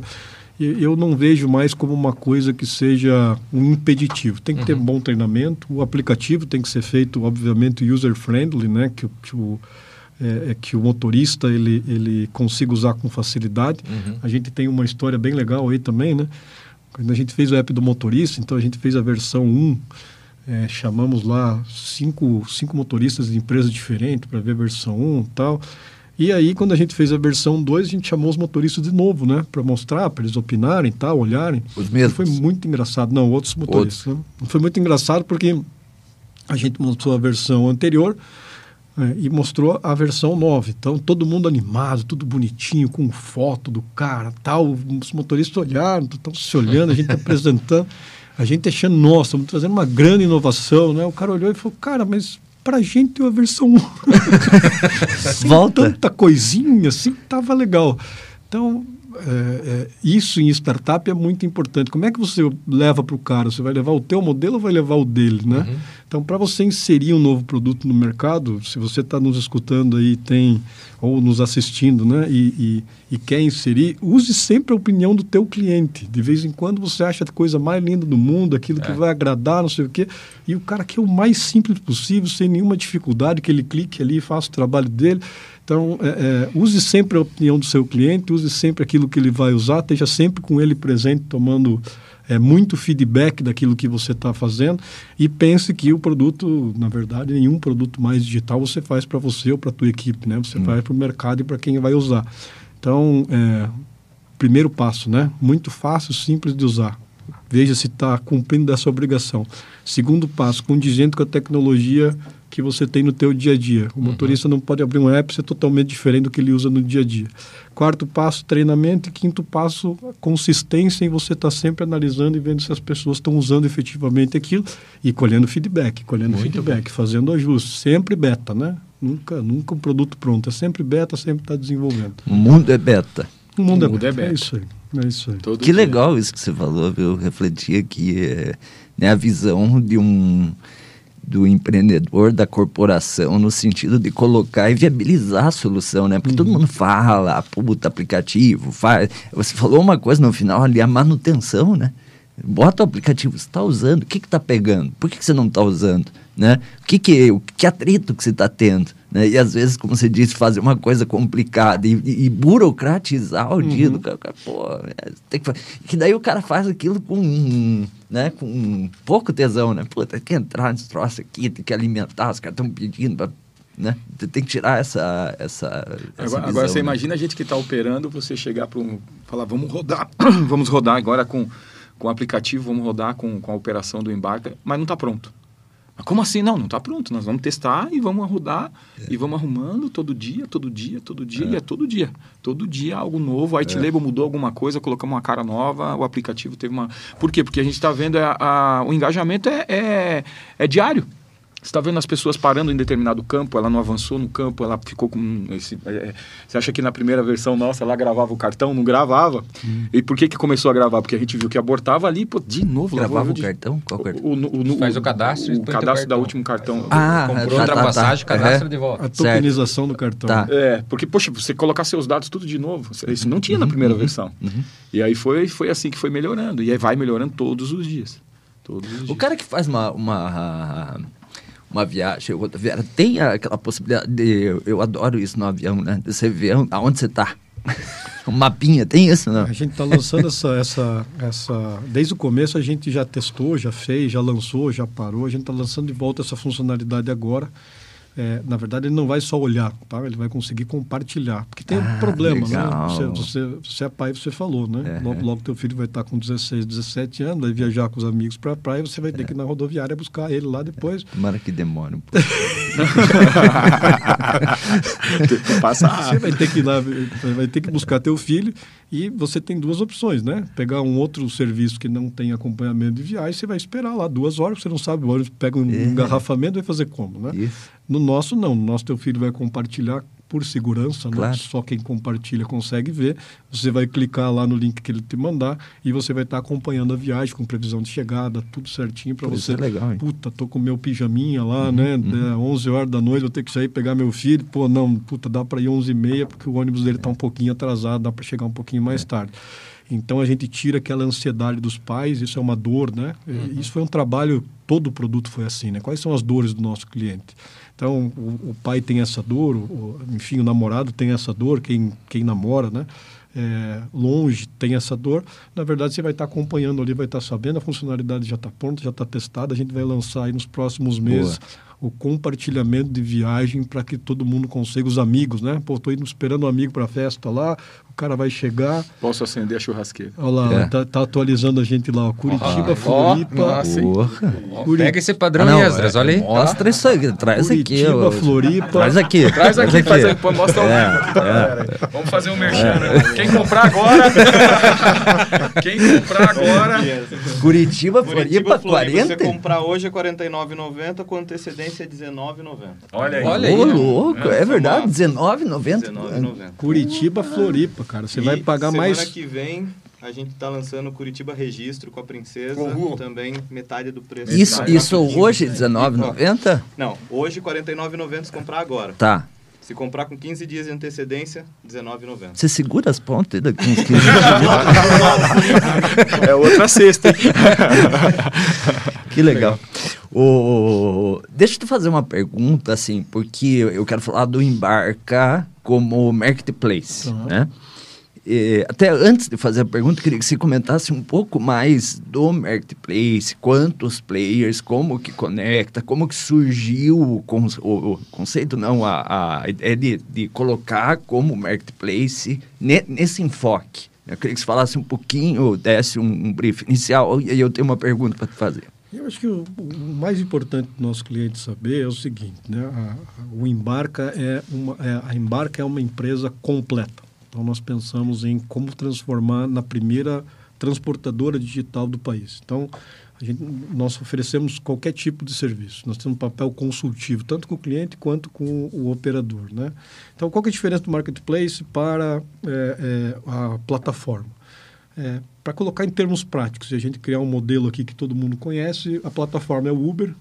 eu não vejo mais como uma coisa que seja um impeditivo. Tem que uhum. ter bom treinamento, o aplicativo tem que ser feito, obviamente, user-friendly, né? que, que, o, é, é, que o motorista ele, ele consiga usar com facilidade. Uhum. A gente tem uma história bem legal aí também, né? Quando a gente fez o app do motorista, então a gente fez a versão 1, é, chamamos lá cinco, cinco motoristas de empresas diferentes para ver a versão 1 e tal. E aí, quando a gente fez a versão 2, a gente chamou os motoristas de novo, né? Para mostrar, para eles opinarem e tal, olharem. Os mesmos? foi muito engraçado. Não, outros motoristas. Outros. Né? Foi muito engraçado porque a gente mostrou a versão anterior é, e mostrou a versão nova. Então, todo mundo animado, tudo bonitinho, com foto do cara tal. Os motoristas olharam, estão se olhando, a gente apresentando. A gente achando, nossa, estamos trazendo uma grande inovação, né? O cara olhou e falou, cara, mas pra gente a versão 1. Volta. Tanta coisinha assim, tava legal. Então, é, é, isso em startup é muito importante. Como é que você leva para o cara? Você vai levar o teu modelo ou vai levar o dele, né? Uhum. Então, para você inserir um novo produto no mercado, se você está nos escutando aí, tem ou nos assistindo, né, e, e, e, quer inserir, use sempre a opinião do teu cliente. De vez em quando você acha a coisa mais linda do mundo, aquilo é. que vai agradar, não sei o quê, e o cara quer o mais simples possível, sem nenhuma dificuldade, que ele clique ali e faça o trabalho dele. Então, é, é, use sempre a opinião do seu cliente, use sempre aquilo que ele vai usar, esteja sempre com ele presente, tomando é, muito feedback daquilo que você está fazendo e pense que o produto, na verdade, nenhum produto mais digital você faz para você ou para a tua equipe, né? Você hum. faz para o mercado e para quem vai usar. Então, é, primeiro passo, né? Muito fácil, simples de usar. Veja se está cumprindo dessa obrigação. Segundo passo, condizente com a tecnologia que você tem no teu dia a dia. O uhum. motorista não pode abrir um app ser totalmente diferente do que ele usa no dia a dia. Quarto passo, treinamento. E quinto passo, consistência em você estar tá sempre analisando e vendo se as pessoas estão usando efetivamente aquilo e colhendo feedback, colhendo Muito feedback, bom. fazendo ajustes. Sempre beta, né? Nunca, nunca um produto pronto. É sempre beta, sempre está desenvolvendo. O mundo é beta. O mundo, o é, mundo beta. é, beta. É isso aí. É isso aí. Todo que dia. legal isso que você falou, eu refleti aqui. É, né, a visão de um do empreendedor, da corporação, no sentido de colocar e viabilizar a solução, né? Porque uhum. todo mundo fala, puta, aplicativo, faz. Você falou uma coisa no final ali, a manutenção, né? Bota o aplicativo, você está usando, o que está pegando? Por que, que você não está usando? Né? O que, que, o que atrito que você está tendo? Né? E às vezes, como você disse, fazer uma coisa complicada e, e, e burocratizar o uhum. dia do cara. Pô, é, tem que, que daí o cara faz aquilo com, né, com pouco tesão, né? Pô, tem que entrar nesse troço aqui, tem que alimentar, os caras estão pedindo pra, né? Tem que tirar essa. essa, essa agora, agora, você né? imagina a gente que está operando, você chegar para um. falar, vamos rodar, vamos rodar agora com, com o aplicativo, vamos rodar com, com a operação do embarque, mas não está pronto. Mas como assim? Não, não está pronto. Nós vamos testar e vamos rodar é. e vamos arrumando todo dia, todo dia, todo dia, é. e é todo dia. Todo dia algo novo. A IT é. mudou alguma coisa, colocamos uma cara nova, o aplicativo teve uma. Por quê? Porque a gente está vendo a, a, o engajamento é, é, é diário. Você está vendo as pessoas parando em determinado campo, ela não avançou no campo, ela ficou com esse. É, é, você acha que na primeira versão nossa ela gravava o cartão? Não gravava. Hum. E por que, que começou a gravar? Porque a gente viu que abortava ali, pô, de novo. Gravava o de... cartão? Qual cartão? O, o, o, Faz o cadastro. O, cadastro da último cartão. Ah, comprou outra tá, passagem, tá. cadastra de volta. A tokenização do cartão. Tá. É, porque, poxa, você colocar seus dados tudo de novo, isso não tinha uhum, na primeira uhum, versão. Uhum. E aí foi, foi assim que foi melhorando. E aí vai melhorando todos os dias. Todos os o dias. cara que faz uma, uma uma viagem, outra viagem. Tem aquela possibilidade de. Eu, adoro isso no avião, né? De você ver aonde você está. um mapinha, tem isso, não? A gente está lançando essa, essa, essa. Desde o começo a gente já testou, já fez, já lançou, já parou. A gente está lançando de volta essa funcionalidade agora. É, na verdade, ele não vai só olhar, tá? ele vai conseguir compartilhar. Porque tem ah, um problema, né? legal. né? Você, você, você, é pai, você falou, né? É. Logo, logo teu filho vai estar com 16, 17 anos, vai viajar com os amigos para a praia, você vai ter é. que ir na rodoviária buscar ele lá depois. Tomara que demore um pouco. Passa Você vai ter que ir lá, vai ter que buscar teu filho e você tem duas opções, né? Pegar um outro serviço que não tem acompanhamento de viagem, você vai esperar lá duas horas, você não sabe, o ônibus pega um é. engarrafamento, vai fazer como, né? Isso. No nosso, não. No nosso, teu filho vai compartilhar por segurança, né? claro. né? só quem compartilha consegue ver. Você vai clicar lá no link que ele te mandar e você vai estar acompanhando a viagem com previsão de chegada, tudo certinho para você. É legal, hein? Puta, tô com meu pijaminha lá, uhum, né? Uhum. 11 horas da noite, vou ter que sair pegar meu filho. Pô, não, puta, dá para ir 11 e meia porque o ônibus dele está um pouquinho atrasado, dá para chegar um pouquinho mais é. tarde. Então a gente tira aquela ansiedade dos pais, isso é uma dor, né? Uhum. Isso foi um trabalho, todo o produto foi assim, né? Quais são as dores do nosso cliente? Então, o, o pai tem essa dor, o, enfim, o namorado tem essa dor, quem, quem namora, né? É, longe tem essa dor, na verdade você vai estar acompanhando ali, vai estar sabendo, a funcionalidade já está pronta, já está testada, a gente vai lançar aí nos próximos meses Boa o compartilhamento de viagem para que todo mundo consiga, os amigos, né? Pô, tô indo esperando um amigo para a festa lá, o cara vai chegar. Posso acender a churrasqueira. Olha lá, é. tá, tá, atualizando a gente lá, ó. Curitiba, ah, Floripa. Oh, Curi... Pega esse padrão ah, Esdras, é, olha aí. Mostra isso aí, traz Curitiba, aqui. Floripa. Traz aqui. Traz aqui, traz aqui. Pô, mostra o é, é. Vamos fazer um merchan, né? Quem comprar agora. Quem comprar agora. Curitiba, Floripa, Floripa 40. Se você comprar hoje é R$ 49,90 com antecedência tendência é R$19,90. Olha aí. Olha aí. Ô, louco, é, é verdade, R$19,90. Curitiba, Floripa, cara. Você e vai pagar semana mais... Semana que vem a gente está lançando Curitiba Registro com a Princesa, uhum. também metade do preço. Isso, isso hoje, R$19,90? Não, hoje R$49,90 se comprar agora. Tá. Se comprar com 15 dias de antecedência, R$19,90. Você segura as pontas daqui uns 15 dias? é outra cesta. que legal. O, deixa eu te fazer uma pergunta, assim, porque eu quero falar do Embarca como marketplace, uhum. né? E, até antes de fazer a pergunta, queria que você comentasse um pouco mais do marketplace, quantos players, como que conecta, como que surgiu o, o, o conceito, não, a, a ideia de, de colocar como marketplace ne, nesse enfoque. Eu queria que você falasse um pouquinho, desse um, um brief inicial, e aí eu tenho uma pergunta para te fazer. Eu acho que o, o, mais importante do nosso cliente saber é o seguinte, né? A, a, o Embarca é uma, é, a Embarca é uma empresa completa. Então nós pensamos em como transformar na primeira transportadora digital do país. Então gente, nós oferecemos qualquer tipo de serviço. Nós temos um papel consultivo tanto com o cliente quanto com o operador, né? Então qual é a diferença do marketplace para é, é, a plataforma? É, para colocar em termos práticos, e a gente criar um modelo aqui que todo mundo conhece, a plataforma é o Uber,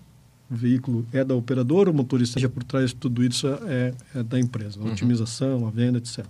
o veículo é da operadora, o motorista já por trás de tudo isso é, é da empresa, a uhum. otimização, a venda, etc.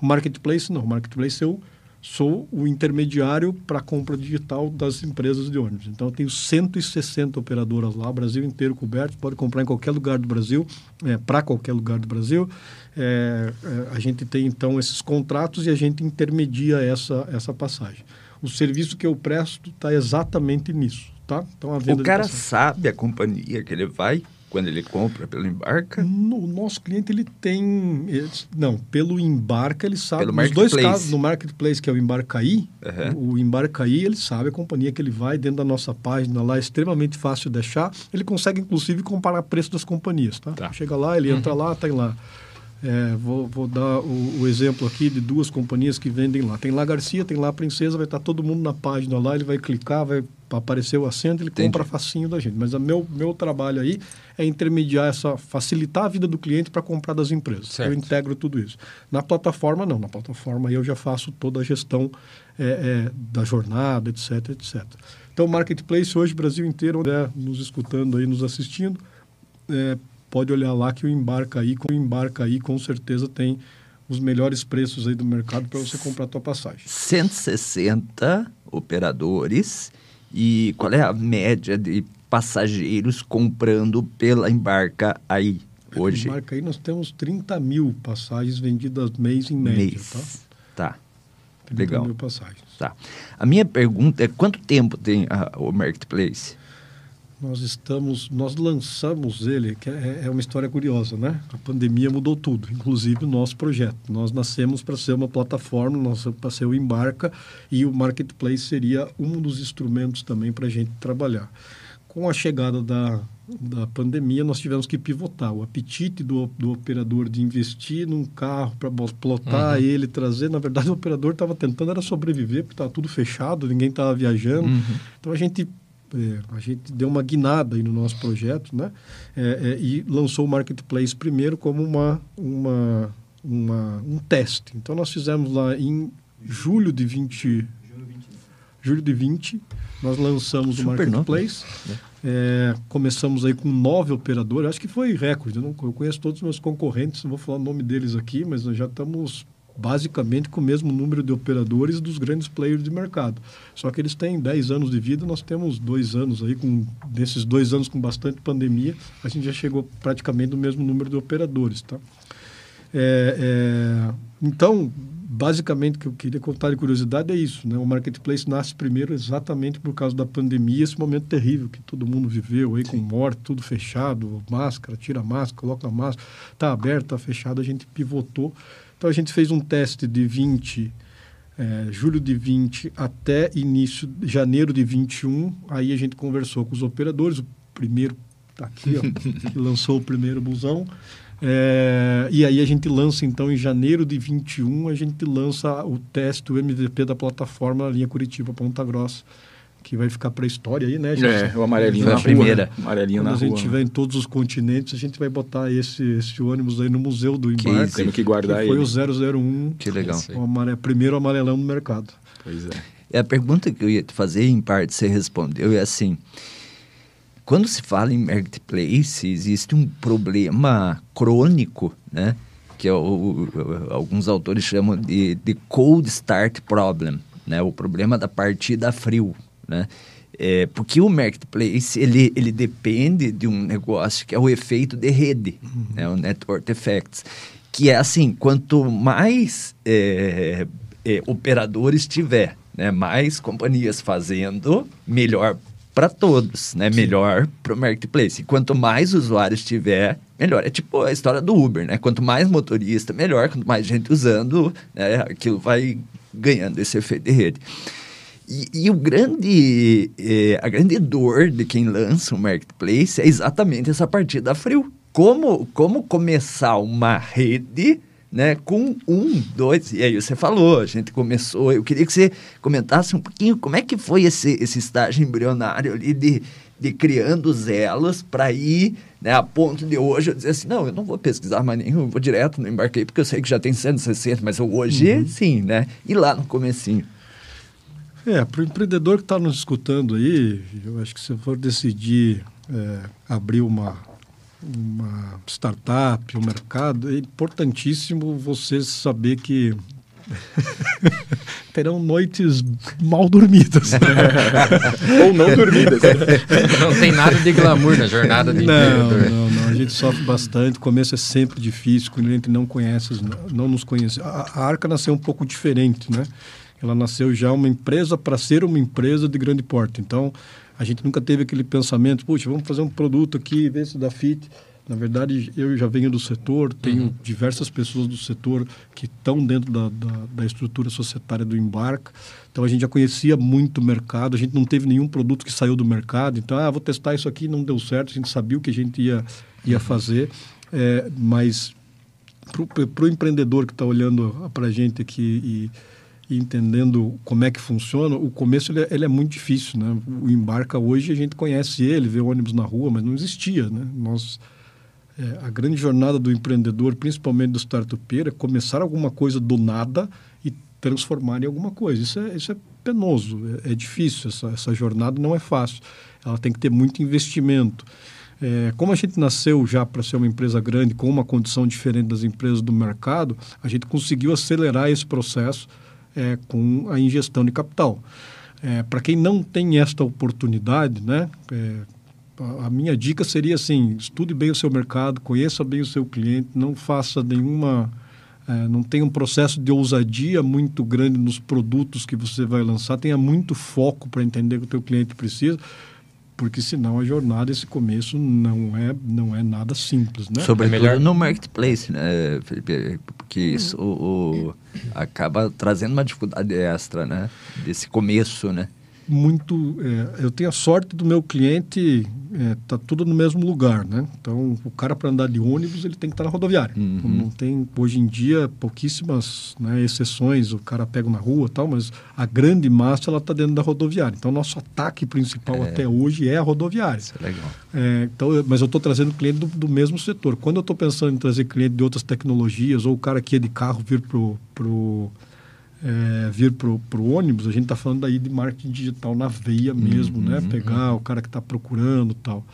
O marketplace não, o marketplace eu sou o intermediário para a compra digital das empresas de ônibus. Então, eu tenho 160 operadoras lá, Brasil inteiro coberto, pode comprar em qualquer lugar do Brasil, é, para qualquer lugar do Brasil. É, é, a gente tem, então, esses contratos e a gente intermedia essa, essa passagem. O serviço que eu presto está exatamente nisso. Tá? Então, a venda o cara sabe a companhia que ele vai quando ele compra pelo embarca? No, o nosso cliente ele tem, ele, não, pelo embarca ele sabe. Pelo nos dois casos, no marketplace que é o Embarcaí, uhum. o Embarcaí ele sabe a companhia que ele vai dentro da nossa página lá é extremamente fácil de deixar. Ele consegue inclusive comparar preço das companhias, tá? tá. Chega lá, ele uhum. entra lá, tem lá. É, vou, vou, dar o, o, exemplo aqui de duas companhias que vendem lá. Tem lá Garcia, tem lá Princesa, vai estar todo mundo na página lá, ele vai clicar, vai aparecer o assento, ele Entendi. compra facinho da gente. Mas o meu, meu trabalho aí é intermediar essa, facilitar a vida do cliente para comprar das empresas. Certo. Eu integro tudo isso. Na plataforma, não. Na plataforma eu já faço toda a gestão é, é, da jornada, etc, etc. Então, Marketplace hoje, Brasil inteiro, nos escutando aí, nos assistindo, é, pode olhar lá que o Embarca aí, com o Embarca aí, com certeza tem os melhores preços aí do mercado para você comprar a tua passagem. 160 operadores e qual é a média de passageiros comprando pela Embarca aí hoje? Embarca aí nós temos 30 mil passagens vendidas mês em média, mês. tá? Tá. 30 Legal. mil passagens. Tá. A minha pergunta é quanto tempo tem a, o Marketplace? Nós estamos, nós lançamos ele, que é, é, uma história curiosa, né? A pandemia mudou tudo, inclusive o nosso projeto. Nós nascemos para ser uma plataforma, nós para ser o embarca e o marketplace seria um dos instrumentos também para a gente trabalhar. Com a chegada da, da pandemia, nós tivemos que pivotar. O apetite do, do operador de investir num carro para plotar uhum. ele, trazer. Na verdade, o operador estava tentando era sobreviver, porque estava tudo fechado, ninguém estava viajando. Uhum. Então, a gente é, a gente deu uma guinada aí no nosso projeto, né? É, é, e lançou o Marketplace primeiro como uma, uma, uma, um teste. Então, nós fizemos lá em julho de 20... Julho de 20, nós lançamos Super o Marketplace. Né? É, começamos aí com nove operadores, acho que foi recorde. Eu, não, eu conheço todos os meus concorrentes, não vou falar o nome deles aqui, mas nós já estamos basicamente com o mesmo número de operadores dos grandes players de mercado. Só que eles têm 10 anos de vida, nós temos dois anos aí, com desses dois anos com bastante pandemia, a gente já chegou praticamente no mesmo número de operadores. Tá? É, é, então, basicamente, o que eu queria contar de curiosidade é isso. Né? O Marketplace nasce primeiro exatamente por causa da pandemia, esse momento terrível que todo mundo viveu, aí, com morte, tudo fechado, máscara, tira máscara, coloca máscara, está aberto, está fechado, a gente pivotou então a gente fez um teste de 20, é, julho de 20 até início, janeiro de 21. Aí a gente conversou com os operadores. O primeiro está aqui, ó, que lançou o primeiro busão. É, e aí a gente lança, então, em janeiro de 21, a gente lança o teste, o MVP da plataforma linha Curitiba Ponta Grossa que vai ficar para a história aí, né? É, o amarelinho na primeira. Rua, amarelinho Quando na a gente estiver em todos os continentes, a gente vai botar esse, esse ônibus aí no Museu do Embarque. Temos que guardar que foi ele. Foi o 001. Que legal. O amare... primeiro amarelão no mercado. Pois é. É a pergunta que eu ia te fazer, em parte você respondeu, é assim... Quando se fala em marketplace, existe um problema crônico, né? Que é o, o, alguns autores chamam de, de cold start problem, né? O problema da partida frio, né? É, porque o marketplace ele, ele depende de um negócio que é o efeito de rede, uhum. né? o network effects, que é assim, quanto mais é, é, operadores tiver, né? mais companhias fazendo, melhor para todos, né? Melhor para o marketplace. E quanto mais usuários tiver, melhor. É tipo a história do Uber, né? Quanto mais motorista, melhor. Quanto mais gente usando, né? aquilo vai ganhando esse efeito de rede. E, e, o grande, eh, a grande dor de quem lança um marketplace é exatamente essa partida frio. Como, como começar uma rede né, com um, dois, e aí você falou, a gente começou, eu queria que você comentasse um pouquinho como é que foi esse, esse estágio embrionário ali de, de criando os elos para ir né, a ponto de hoje eu dizer assim, não, eu não vou pesquisar mais nenhum, eu vou direto no embarquei, porque eu sei que já tem 160, mas hoje uhum. sim, né? E lá no comecinho. É, para o empreendedor que está nos escutando aí, eu acho que se for decidir é, abrir uma, uma startup, um mercado, é importantíssimo você saber que terão noites mal dormidas. Né? Ou não dormidas. Não tem nada de glamour na jornada de não, não, não. A gente sofre bastante. O começo é sempre difícil, quando a gente não conhece, não nos conhece. A, a Arca nasceu um pouco diferente, né? Ela nasceu já uma empresa para ser uma empresa de grande porte. Então, a gente nunca teve aquele pensamento, puxa, vamos fazer um produto aqui, ver se dá fit. Na verdade, eu já venho do setor, tenho uhum. diversas pessoas do setor que estão dentro da, da, da, estrutura societária do Embarca. Então, a gente já conhecia muito o mercado, a gente não teve nenhum produto que saiu do mercado. Então, ah, vou testar isso aqui, não deu certo, a gente sabia o que a gente ia, ia fazer. É, mas para o empreendedor que está olhando para a gente aqui e e entendendo como é que funciona, o começo ele é, ele é, muito difícil, né? O embarca hoje a gente conhece ele, vê ônibus na rua, mas não existia, né? Nós é, a grande jornada do empreendedor, principalmente do startupeiro, é começar alguma coisa do nada e transformar em alguma coisa. Isso é, isso é penoso, é, é difícil, essa, essa jornada não é fácil. Ela tem que ter muito investimento. É, como a gente nasceu já para ser uma empresa grande, com uma condição diferente das empresas do mercado, a gente conseguiu acelerar esse processo é, com a ingestão de capital. É, Para quem não tem esta oportunidade, né, é, a minha dica seria assim: estude bem o seu mercado, conheça bem o seu cliente, não faça nenhuma. É, não tenha um processo de ousadia muito grande nos produtos que você vai lançar, tenha muito foco para entender o que o teu cliente precisa, porque senão a jornada, esse começo, não é, não é nada simples, né? Sobretudo é melhor... no marketplace, né, Felipe? Porque isso o, o, acaba trazendo uma dificuldade extra, né? Desse começo, né? Muito. É, eu tenho a sorte do meu cliente é, tá tudo no mesmo lugar, né? Então o cara para andar de ônibus ele tem que estar tá na rodoviária. Uhum. Não tem hoje em dia pouquíssimas né, exceções. O cara pega na rua tal, mas a grande massa ela está dentro da rodoviária. Então nosso ataque principal é. até hoje é a rodoviária. Isso é legal. É, então, mas eu estou trazendo cliente do, do, mesmo setor. Quando eu estou pensando em trazer cliente de outras tecnologias ou o cara que é de carro vir pro, pro é, vir para o ônibus, a gente está falando aí de marketing digital na veia mesmo, uhum, né? Uhum. Pegar uhum. o cara que está procurando tal.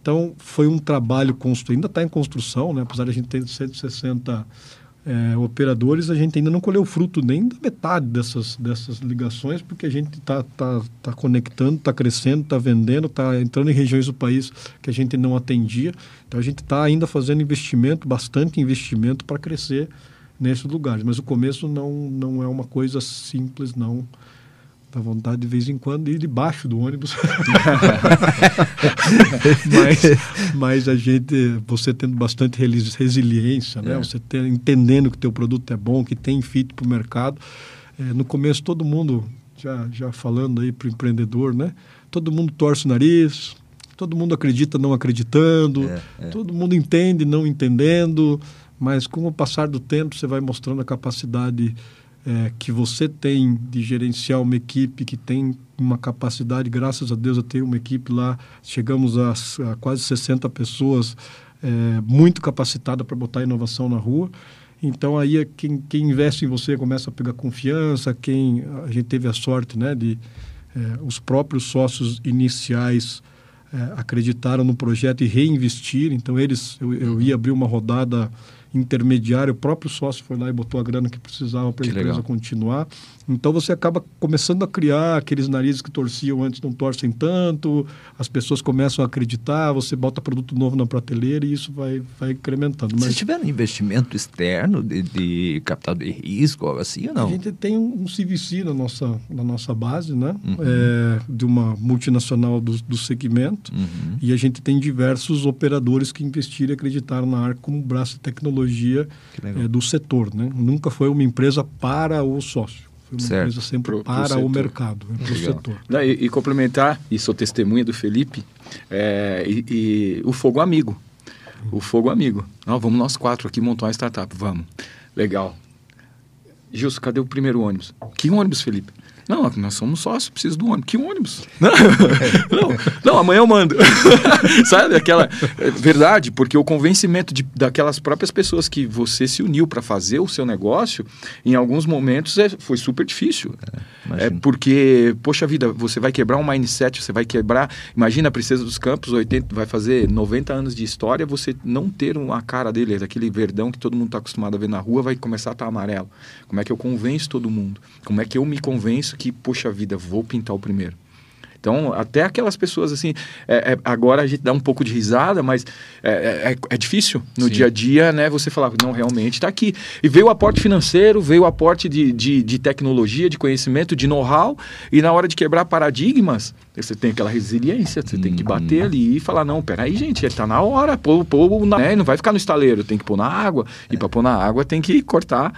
Então, foi um trabalho construído, ainda está em construção, né? Apesar de a gente ter 160 é, operadores, a gente ainda não colheu fruto nem da metade dessas, dessas ligações, porque a gente está tá, tá conectando, está crescendo, está vendendo, está entrando em regiões do país que a gente não atendia. Então, a gente está ainda fazendo investimento, bastante investimento para crescer nesses lugares. Mas o começo não, não é uma coisa simples, não. Dá vontade de vez em quando ir debaixo do ônibus. mas, mas a gente, você tendo bastante resiliência, né? É. Você ter, entendendo que o teu produto é bom, que tem fit para o mercado. É, no começo todo mundo, já, já falando aí para o empreendedor, né? Todo mundo torce o nariz, todo mundo acredita não acreditando, é, é. todo mundo entende não entendendo mas com o passar do tempo você vai mostrando a capacidade é, que você tem de gerenciar uma equipe que tem uma capacidade, graças a Deus eu tenho uma equipe lá, chegamos a, a quase 60 pessoas é, muito capacitada para botar inovação na rua. Então aí é quem, quem, investe em você começa a pegar confiança, quem a gente teve a sorte né, de é, os próprios sócios iniciais acreditaram no projeto e reinvestir. Então eles eu, eu ia abrir uma rodada intermediário, o próprio sócio foi lá e botou a grana que precisava para a empresa legal. continuar. Então você acaba começando a criar aqueles narizes que torciam antes não torcem tanto, as pessoas começam a acreditar, você bota produto novo na prateleira e isso vai, vai incrementando. Mas... Vocês tiveram investimento externo de, de capital de risco, algo assim ou não? A gente tem um CVC na nossa, na nossa base, né? Uhum. É, de uma multinacional do, do segmento uhum. e a gente tem diversos operadores que investiram e acreditaram na ARC como braço de tecnologia é, do setor, né? Nunca foi uma empresa para o sócio uma certo. coisa sempre pro, para pro o mercado, né, para o setor. Não, e, e, complementar, e sou testemunha do Felipe, é, e, e, o Fogo Amigo. O Fogo Amigo. Não, vamos nós quatro aqui montar uma startup, vamos. Legal. Gilson, cadê o primeiro ônibus? Que ônibus, Felipe? Não, nós somos sócios, preciso do ônibus. Que ônibus? Não, não, não amanhã eu mando. Sabe aquela é verdade, porque o convencimento de, daquelas próprias pessoas que você se uniu para fazer o seu negócio, em alguns momentos é, foi super difícil. É, é, porque, poxa vida, você vai quebrar um mindset, você vai quebrar. Imagina a Princesa dos Campos, 80, vai fazer 90 anos de história, você não ter uma cara dele, daquele verdão que todo mundo está acostumado a ver na rua, vai começar a estar tá amarelo. Como é que eu convenço todo mundo? Como é que eu me convenço que, poxa vida, vou pintar o primeiro. Então, até aquelas pessoas assim, é, é, agora a gente dá um pouco de risada, mas é, é, é, é difícil no Sim. dia a dia, né? Você falar, não, realmente está aqui. E veio o aporte financeiro, veio o aporte de, de, de tecnologia, de conhecimento, de know-how, e na hora de quebrar paradigmas, você tem aquela resiliência, você tem que bater ali e falar, não, peraí, gente, está na hora, pô, pô, na, né? não vai ficar no estaleiro, tem que pôr na água, e para pôr na água tem que cortar,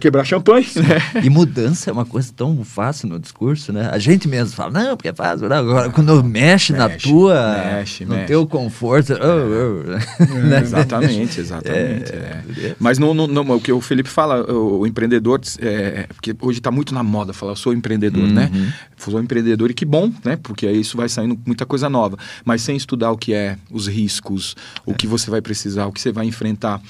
quebrar champanhe, né? E mudança é uma coisa tão fácil no discurso, né? A gente mesmo fala, não, porque é fácil faz. Agora, quando mexe, mexe na tua, mexe, no mexe. teu conforto. Oh, oh, né? Exatamente, exatamente. É. É. Mas no, no, no, o que o Felipe fala, o, o empreendedor, é, porque hoje está muito na moda falar, eu sou empreendedor, né? uhum. né? Sou empreendedor e que bom, né? Porque aí isso vai saindo muita coisa nova. Mas sem estudar o que é, os riscos, o que você vai precisar, o que você vai enfrentar.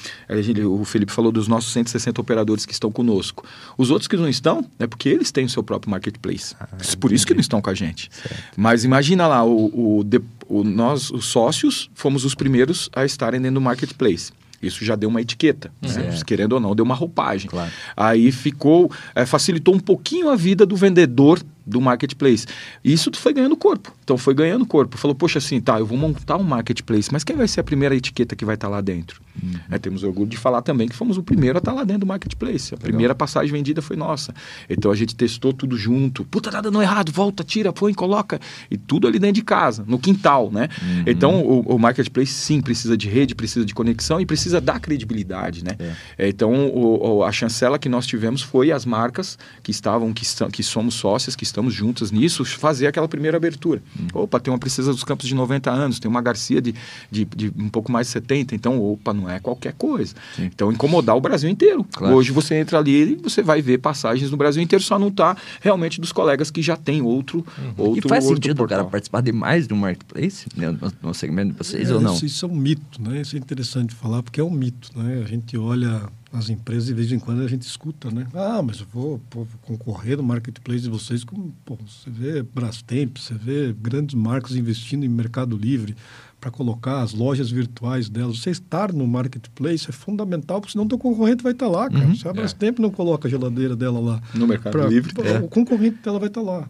O Felipe falou dos nossos 160 operadores que estão conosco. Os outros que não estão, é porque eles têm o seu próprio marketplace. Ah, Por isso que não estão com a gente. Certo. Mas imagina lá, o, o, o, nós, os sócios, fomos os primeiros a estarem dentro do marketplace. Isso já deu uma etiqueta, né? querendo ou não, deu uma roupagem. Claro. Aí ficou, é, facilitou um pouquinho a vida do vendedor do marketplace. E isso foi ganhando corpo. Então foi ganhando corpo. Falou, poxa, assim, tá, eu vou montar um marketplace, mas quem vai ser a primeira etiqueta que vai estar tá lá dentro? Uhum. É, temos orgulho de falar também que fomos o primeiro a estar tá lá dentro do marketplace. A Legal. primeira passagem vendida foi nossa. Então a gente testou tudo junto. Puta, tá dando errado, volta, tira, põe, coloca. E tudo ali dentro de casa, no quintal, né? Uhum. Então o, o, marketplace sim precisa de rede, precisa de conexão e precisa dar credibilidade, né? É. Então o, a chancela que nós tivemos foi as marcas que estavam, que, que somos sócias, que estamos juntas nisso, fazer aquela primeira abertura. Uhum. Opa, tem uma Princesa dos Campos de 90 anos, tem uma Garcia de, de, de um pouco mais de 70, então, opa, não é qualquer coisa. Sim. Então, incomodar o Brasil inteiro. Claro. Hoje você entra ali e você vai ver passagens no Brasil inteiro, só não está realmente dos colegas que já tem outro. Uhum. outro e faz outro sentido o cara participar de mais de um marketplace né, no, no segmento de vocês é, ou não? Isso, isso é um mito, né? Isso é interessante falar, porque é um mito, né? A gente olha as empresas, de vez em quando a gente escuta, né? Ah, mas eu vou, vou concorrer no marketplace de vocês com, pô, você vê Brastemp, você vê grandes marcas investindo em Mercado Livre para colocar as lojas virtuais delas. Você estar no marketplace é fundamental, porque senão o teu concorrente vai estar tá lá, cara. Uhum, Se a Brastemp é. não coloca a geladeira dela lá. No Mercado pra, Livre. Pra, é. O concorrente dela vai estar tá lá.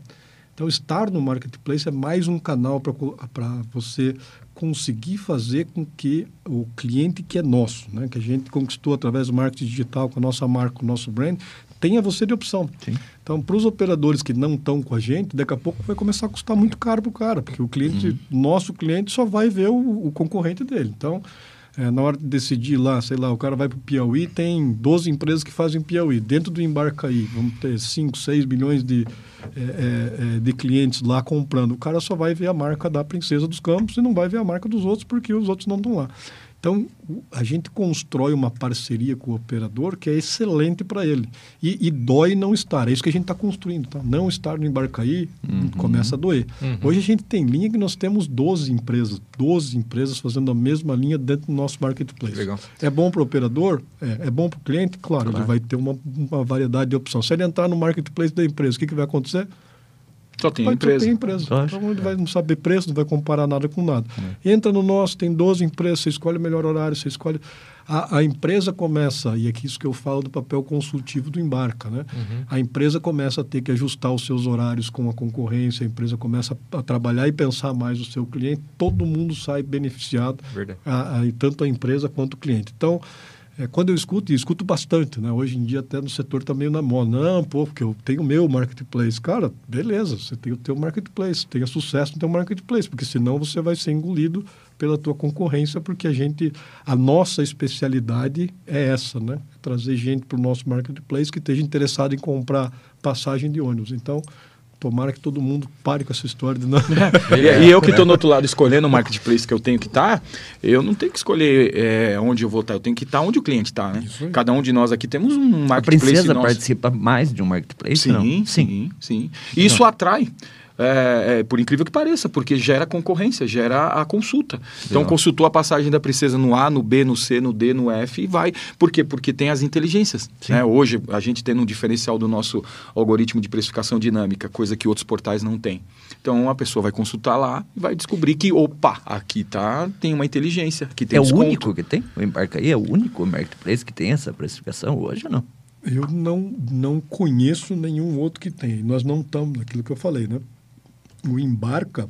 Então, estar no marketplace é mais um canal para você conseguir fazer com que o cliente que é nosso, né, que a gente conquistou através do marketing digital, com a nossa marca, com o nosso brand, tenha você de opção. Sim. Então, para os operadores que não estão com a gente, daqui a pouco vai começar a custar muito caro para o cara, porque o cliente, uhum. nosso cliente, só vai ver o, o concorrente dele. Então, é, na hora de decidir lá, sei lá, o cara vai para o Piauí, tem 12 empresas que fazem Piauí. Dentro do Embarcaí, vamos ter 5, 6 milhões de, é, é, é, de clientes lá comprando. O cara só vai ver a marca da Princesa dos Campos e não vai ver a marca dos outros porque os outros não estão lá. Então, a gente constrói uma parceria com o operador que é excelente para ele. E, e, dói não estar. É isso que a gente está construindo. Tá? Não estar no Embarcaí uhum. começa a doer. Uhum. Hoje a gente tem linha que nós temos 12 empresas. 12 empresas fazendo a mesma linha dentro do nosso marketplace. Legal. É bom para o operador? É, é bom para o cliente? Claro, claro, ele vai ter uma, uma variedade de opções. Se ele entrar no marketplace da empresa, o que, que vai acontecer? Só tem empresa. Só tem empresa. Então ele vai não saber preço, não vai comparar nada com nada. É. Entra no nosso, tem 12 empresas, você escolhe o melhor horário, você escolhe. A, a, empresa começa, e é isso que eu falo do papel consultivo do Embarca, né? Uhum. A empresa começa a ter que ajustar os seus horários com a concorrência, a empresa começa a trabalhar e pensar mais no seu cliente, todo mundo sai beneficiado, a, a, tanto a empresa quanto o cliente. Então, é, quando eu escuto, e escuto bastante, né? Hoje em dia até no setor está meio na moda. Não, pô, porque eu tenho o meu marketplace. Cara, beleza, você tem o teu marketplace, tenha sucesso no teu marketplace, porque senão você vai ser engolido pela tua concorrência, porque a gente, a nossa especialidade é essa, né? Trazer gente para o nosso marketplace que esteja interessado em comprar passagem de ônibus. Então, Tomara que todo mundo pare com essa história de não. É, e eu que estou no outro lado escolhendo o marketplace que eu tenho que estar, tá, eu não tenho que escolher é, onde eu vou estar, tá, eu tenho que estar tá onde o cliente está, né? Cada um de nós aqui temos um marketplace. A princesa nosso. participa mais de um marketplace? Sim, não? sim, sim, sim. E isso atrai é, é, por incrível que pareça, porque gera concorrência, gera a consulta. Então, consultou a passagem da princesa no A, no B, no C, no D, no F e vai. Por quê? Porque tem as inteligências. Né? Hoje, a gente tem um diferencial do nosso algoritmo de precificação dinâmica, coisa que outros portais não têm. Então, a pessoa vai consultar lá e vai descobrir que, opa, aqui tá, tem uma inteligência, aqui tem É desconto. o único que tem? O Embarcaí é o único marketplace que tem essa precificação hoje ou não? Eu não, não conheço nenhum outro que tem. Nós não estamos naquilo que eu falei, né? O embarca,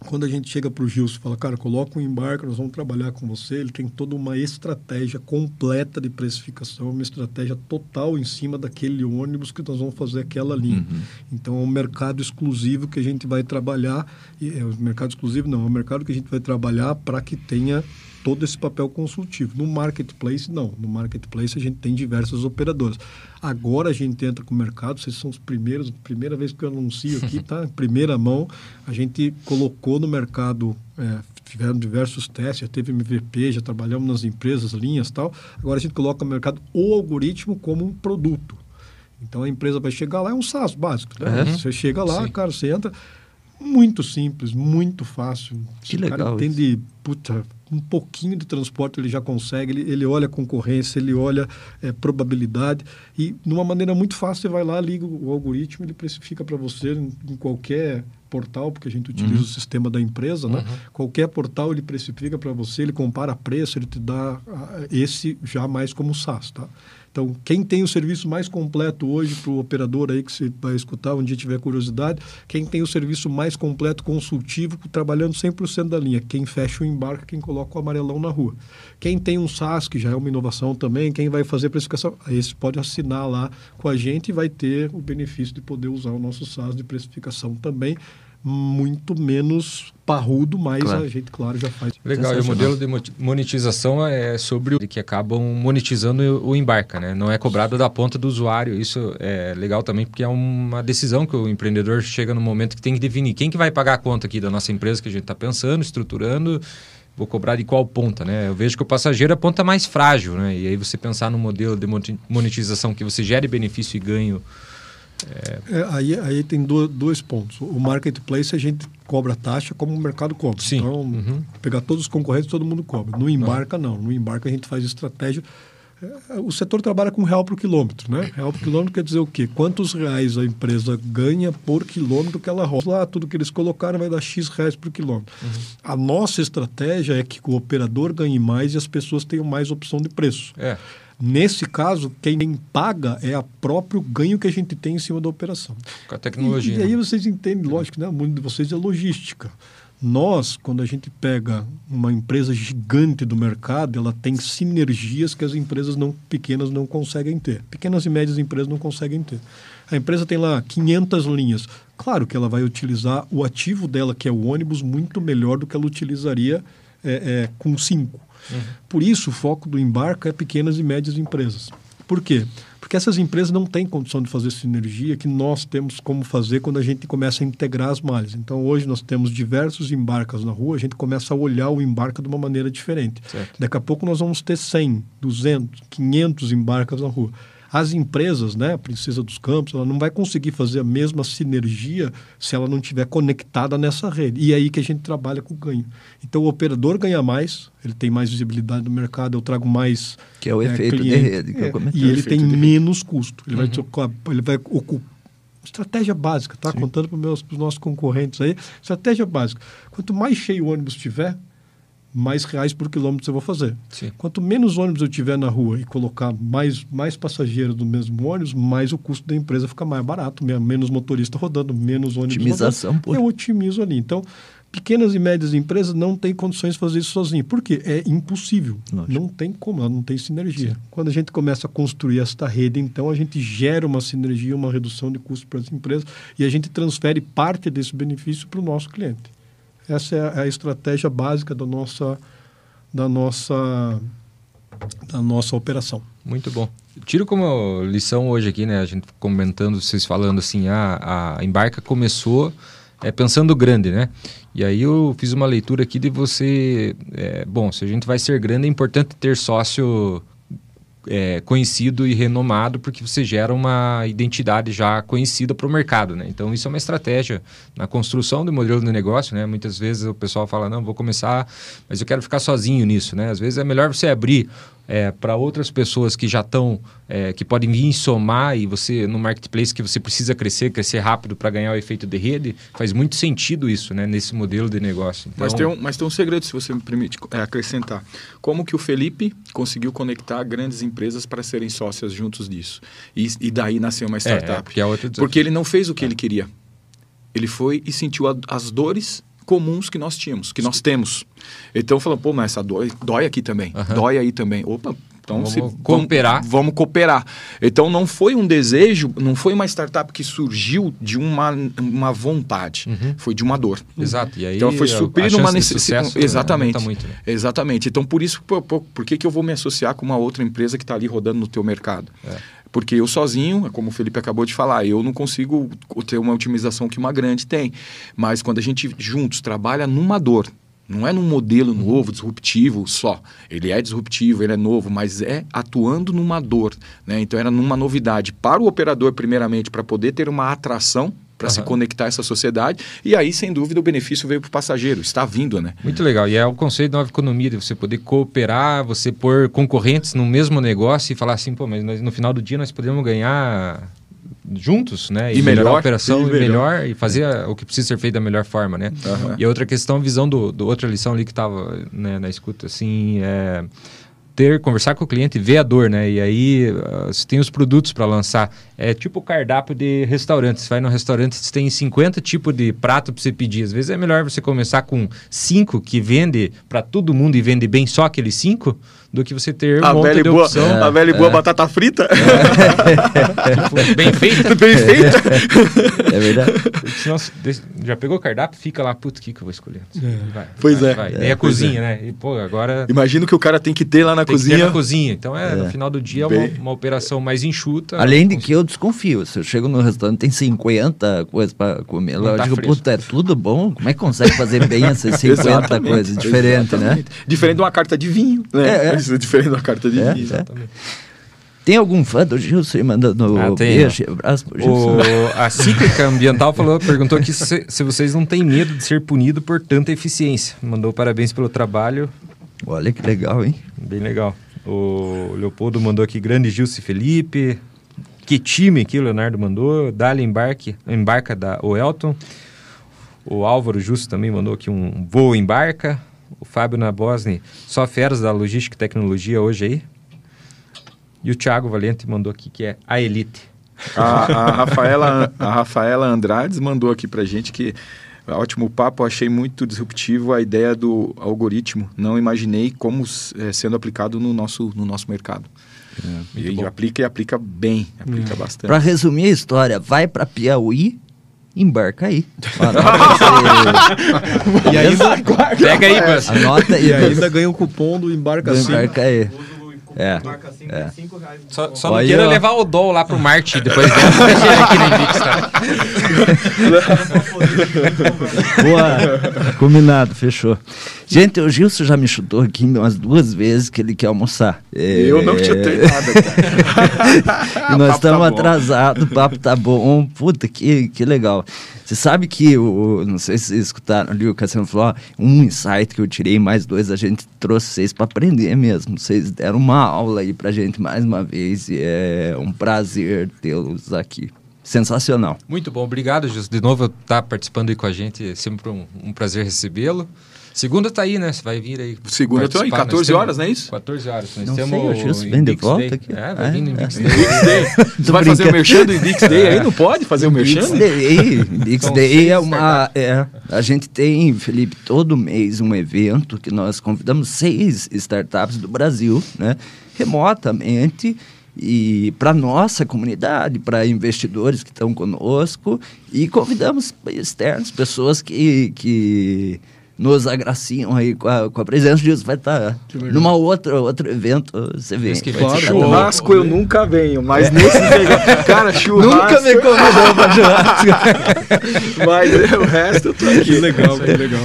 quando a gente chega para o Gilson e fala, cara, coloca um embarca, nós vamos trabalhar com você, ele tem toda uma estratégia completa de precificação, uma estratégia total em cima daquele ônibus que nós vamos fazer aquela linha. Uhum. Então, é um mercado exclusivo que a gente vai trabalhar, é um mercado exclusivo não, é um mercado que a gente vai trabalhar para que tenha todo esse papel consultivo. No marketplace, não. No marketplace, a gente tem diversas operadoras. Agora a gente entra com o mercado, vocês são os primeiros, primeira vez que eu anuncio aqui, tá? Primeira mão, a gente colocou no mercado, é, tiveram diversos testes, já teve MVP, já trabalhamos nas empresas, linhas tal. Agora a gente coloca no mercado o algoritmo como um produto. Então a empresa vai chegar lá, é um SaaS básico. Né? Uhum. Você chega lá, Sim. cara, você entra muito simples, muito fácil. Que legal. cara entende, puta, um pouquinho de transporte ele já consegue, ele, ele olha a concorrência, ele olha é, probabilidade e de uma maneira muito fácil você vai lá, liga o algoritmo, ele precifica para você em, em, qualquer portal, porque a gente utiliza uhum. o sistema da empresa, né? Uhum. Qualquer portal ele precifica para você, ele compara preço, ele te dá uh, esse já mais como SaaS, tá? Então, quem tem o serviço mais completo hoje para o operador aí que você vai escutar, um dia tiver curiosidade, quem tem o serviço mais completo consultivo, trabalhando 100% da linha, quem fecha o embarque, quem coloca o amarelão na rua. Quem tem um SaaS, que já é uma inovação também, quem vai fazer precificação, esse pode assinar lá com a gente e vai ter o benefício de poder usar o nosso SaaS de precificação também muito menos parrudo, mas claro. a gente, claro, já faz. Legal, e o modelo de monetização é sobre o que acabam monetizando o embarca, né? Não é cobrado da ponta do usuário. Isso é legal também, porque é uma decisão que o empreendedor chega no momento que tem que definir quem que vai pagar a conta aqui da nossa empresa que a gente está pensando, estruturando, vou cobrar de qual ponta, né? Eu vejo que o passageiro é a ponta mais frágil, né? E aí você pensar no modelo de monetização que você gere benefício e ganho é... Aí, aí tem do, dois pontos. O marketplace a gente cobra taxa como o mercado cobra. Sim. Então, uhum. pegar todos os concorrentes, todo mundo cobra. No embarca, não. No embarca a gente faz estratégia. É, o setor trabalha com real por quilômetro, né? Real por quilômetro quer dizer o quê? Quantos reais a empresa ganha por quilômetro que ela roda? Lá, tudo que eles colocaram vai dar X reais por quilômetro. Uhum. A nossa estratégia é que o operador ganhe mais e as pessoas tenham mais opção de preço. É. Nesse caso, quem paga é o próprio ganho que a gente tem em cima da operação. Com a tecnologia. E, e aí né? vocês entendem, lógico, né? o mundo de vocês é logística. Nós, quando a gente pega uma empresa gigante do mercado, ela tem sinergias que as empresas não pequenas não conseguem ter. Pequenas e médias empresas não conseguem ter. A empresa tem lá 500 linhas. Claro que ela vai utilizar o ativo dela, que é o ônibus, muito melhor do que ela utilizaria é, é, com cinco. Uhum. Por isso, o foco do embarca é pequenas e médias empresas. Por quê? Porque essas empresas não têm condição de fazer sinergia que nós temos como fazer quando a gente começa a integrar as malhas. Então, hoje nós temos diversos embarcas na rua, a gente começa a olhar o embarca de uma maneira diferente. Certo. Daqui a pouco nós vamos ter 100, 200, 500 embarcas na rua. As empresas, né, a Princesa dos Campos, ela não vai conseguir fazer a mesma sinergia se ela não estiver conectada nessa rede. E é aí que a gente trabalha com ganho. Então o operador ganha mais, ele tem mais visibilidade no mercado, eu trago mais. Que é o é, efeito cliente, de rede que é, eu comentei. E ele tem menos custo. Ele, uhum. vai, ele vai ocupar. Estratégia básica, tá? Sim. Contando para os nossos concorrentes aí. Estratégia básica. Quanto mais cheio o ônibus tiver, mais reais por quilômetro eu vou fazer. Sim. Quanto menos ônibus eu tiver na rua e colocar mais, mais passageiros no mesmo ônibus, mais o custo da empresa fica mais barato, menos motorista rodando, menos ônibus Otimização, rodando. Eu otimizo ali. Então, pequenas e médias empresas não têm condições de fazer isso sozinho. Por quê? É impossível. Lógico. Não tem como, não tem sinergia. Sim. Quando a gente começa a construir esta rede, então a gente gera uma sinergia, uma redução de custos para as empresas e a gente transfere parte desse benefício para o nosso cliente. Essa é a estratégia básica da nossa, da nossa, da nossa operação. Muito bom. Tiro como lição hoje aqui, né? A gente comentando, vocês falando assim, a, a embarca começou é, pensando grande, né? E aí eu fiz uma leitura aqui de você, é, bom, se a gente vai ser grande é importante ter sócio é, conhecido e renomado porque você gera uma identidade já conhecida para o mercado, né? Então isso é uma estratégia na construção do modelo de negócio, né? Muitas vezes o pessoal fala não, vou começar, mas eu quero ficar sozinho nisso, né? Às vezes é melhor você abrir é, para outras pessoas que já estão, é, que podem vir somar e você, no marketplace que você precisa crescer, crescer rápido para ganhar o efeito de rede, faz muito sentido isso, né, nesse modelo de negócio. Então... Mas, tem um, mas tem um segredo, se você me permite é, acrescentar. Como que o Felipe conseguiu conectar grandes empresas para serem sócias juntos disso? E, e daí nasceu uma é, startup. É, é Porque ele não fez o que ele queria. Ele foi e sentiu a, as dores comuns que nós tínhamos, que nós temos. Então falando, pô, mas essa dói, dói aqui também, uhum. dói aí também. Opa, então vamos se, cooperar. Vamos, vamos, cooperar. Então não foi um desejo, não foi uma startup que surgiu de uma, uma vontade, uhum. foi de uma dor. Exato. E aí, então foi suprir uma necessidade. Exatamente. Muito, né? Exatamente. Então por isso, por, por, por, que, que eu vou me associar com uma outra empresa que está ali rodando no teu mercado? É. Porque eu sozinho, como o Felipe acabou de falar, eu não consigo ter uma otimização que uma grande tem. Mas quando a gente juntos trabalha numa dor, não é num modelo novo, disruptivo só. Ele é disruptivo, ele é novo, mas é atuando numa dor. Né? Então era numa novidade para o operador, primeiramente, para poder ter uma atração para uhum. se conectar a essa sociedade. E aí, sem dúvida, o benefício veio para o passageiro. Está vindo, né? Muito legal. E é o conceito da nova economia, de você poder cooperar, você pôr concorrentes no mesmo negócio e falar assim, pô, mas no final do dia nós podemos ganhar juntos, né? E, e melhor, a operação e melhor. melhor. e fazer o que precisa ser feito da melhor forma, né? Uhum. E a outra questão, visão do, do outra lição ali que estava né, na escuta, assim, é ter, conversar com o cliente, ver a dor, né? E aí você tem os produtos para lançar. É tipo o cardápio de restaurante. Você vai no restaurante, você tem 50 tipos de prato para você pedir. Às vezes é melhor você começar com cinco que vende para todo mundo e vende bem só aqueles cinco do que você ter um a monte de boa, opção. É, a velha e boa é. batata frita. É. bem feita. bem feita. É verdade. Já pegou o cardápio, fica lá, putz, o que, que eu vou escolher? É. Vai, pois vai, é. Vai. É, a cozinha, né? E, pô, agora... Imagino que o cara tem que ter lá na tem cozinha. na cozinha. Então, é, no final do dia, é uma, uma, operação mais enxuta. Além de que eu desconfio. Se eu chego no restaurante tem 50 coisas para comer, lá, eu tá digo, puta, é tudo bom? Como é que consegue fazer bem essas 50 coisas? Diferente, né? Diferente de uma carta de vinho, né? É, é. É diferente uma carta de é. Exatamente. Tem algum fã do Gilson mandando ah, tem, beijo, abraço pro Gilson? O, a Cíclica Ambiental falou, perguntou aqui se, se, vocês não têm medo de ser punido por tanta eficiência. Mandou parabéns pelo trabalho. Olha que legal, hein? Bem legal. O Leopoldo mandou aqui grande Gilson Felipe. Que time aqui o Leonardo mandou. Dali embarque, embarca da o Elton. O Álvaro Justo também mandou aqui um voo embarca. O Fábio Nabosni, só feras da logística e tecnologia hoje aí. E o Thiago Valente mandou aqui que é a Elite. A, a, Rafaela, a Rafaela Andrades mandou aqui pra gente que ótimo papo, achei muito disruptivo a ideia do algoritmo. Não imaginei como é, sendo aplicado no nosso, no nosso mercado. É, e aplica e aplica bem, aplica é. bastante. Para resumir a história, vai para Piauí, embarca aí. e ainda, pega aí, parceiro. Anota aí. E ainda ganha o um cupom do embarca assim. Embarca aí. É. é. Só, só não queira levar o Dol lá pro Marte depois dessa. Tá? Boa. Combinado, fechou. Gente, o Gilson já me chutou aqui umas duas vezes que ele quer almoçar. É... Eu não chutei nada, cara. e nós estamos tá atrasados, o papo tá bom. Puta, que, que legal. Você sabe que, o, não sei se vocês escutaram ali, o Cassiano falou, ó, um insight que eu tirei, mais dois, a gente trouxe vocês para aprender mesmo. Vocês deram uma aula aí pra gente mais uma vez e é um prazer tê-los aqui sensacional. Muito bom, obrigado, Jus. De novo, estar tá participando aí com a gente, é sempre um, um prazer recebê-lo. Segunda tá aí, né? Você vai vir aí. Segunda tá aí, 14 horas, não é isso? 14 horas. Nós não temos sei, o vem de volta Day. aqui. É, vai vir no Indix é. Day. Day. Você vai fazer o merchan do Indix Day aí? Não pode fazer o merchan? Indix Day. Day é uma... É, a gente tem, Felipe, todo mês um evento que nós convidamos seis startups do Brasil, né? Remotamente e para nossa comunidade, para investidores que estão conosco e convidamos externos, pessoas que, que nos agraciam aí com a, com a presença disso. Vai estar tá numa outra outro evento, você vê. Que claro, churrasco eu nunca venho, mas é. nesse cara, churrasco... Nunca me convidou para churrasco. mas o resto eu tô aqui. Que legal, que legal.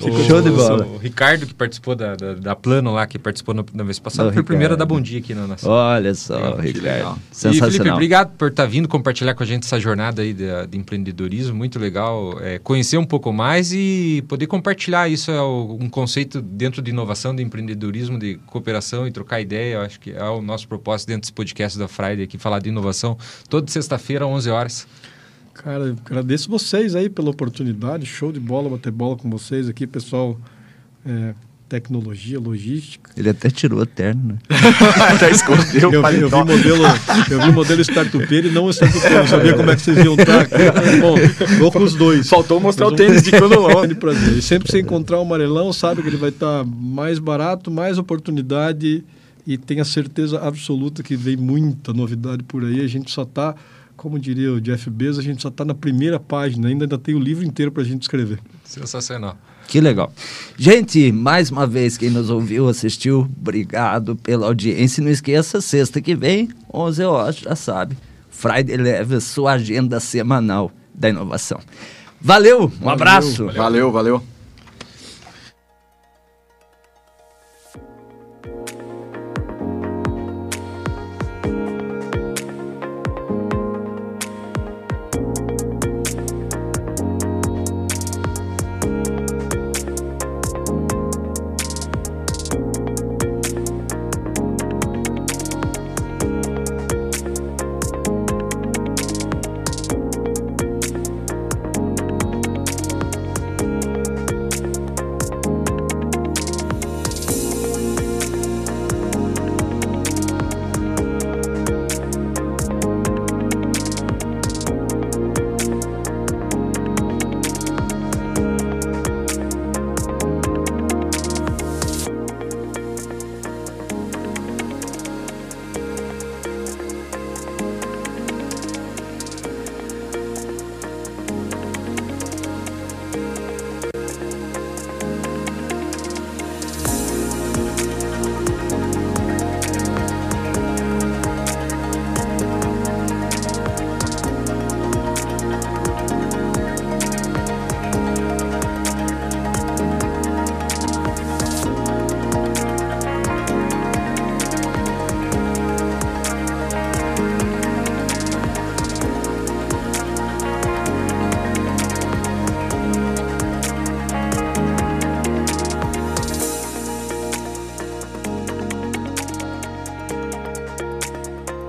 O, Show de bola. O, Ricardo, que participou da, da, da, Plano lá, que participou na, na vez passada, foi o primeiro a dar bom dia aqui na nossa... Olha só, é, Ricardo. Sensacional. E, Felipe, obrigado por estar tá vindo compartilhar com a gente essa jornada aí de, de empreendedorismo, muito legal. É, conhecer um pouco mais e poder compartilhar compartilhar isso é um conceito dentro de inovação, de empreendedorismo, de cooperação e trocar ideia. Eu acho que é o nosso propósito dentro desse podcast da Friday aqui, falar de inovação toda sexta-feira, 11 horas. Cara, agradeço vocês aí pela oportunidade. Show de bola bater bola com vocês aqui, pessoal. É, tecnologia, logística. Ele até tirou a terno, né? até escondeu eu, vi, eu vi modelo, eu vi modelo startupeiro e não startupeiro. Eu sabia como é que vocês iam estar. Bom, vou com os dois. Faltou mostrar o tênis de Canolon. prazer. E sempre se encontrar o um amarelão, sabe que ele vai estar mais barato, mais oportunidade e tenha certeza absoluta que vem muita novidade por aí. A gente só está como diria o Jeff Bezos, a gente só está na primeira página, ainda, ainda tem o livro inteiro para a gente escrever. Sensacional. Que legal. Gente, mais uma vez, quem nos ouviu, assistiu, obrigado pela audiência. Não esqueça, sexta que vem, 11 horas, já sabe. Friday leva sua agenda semanal da inovação. Valeu, um valeu, abraço. valeu. valeu. valeu.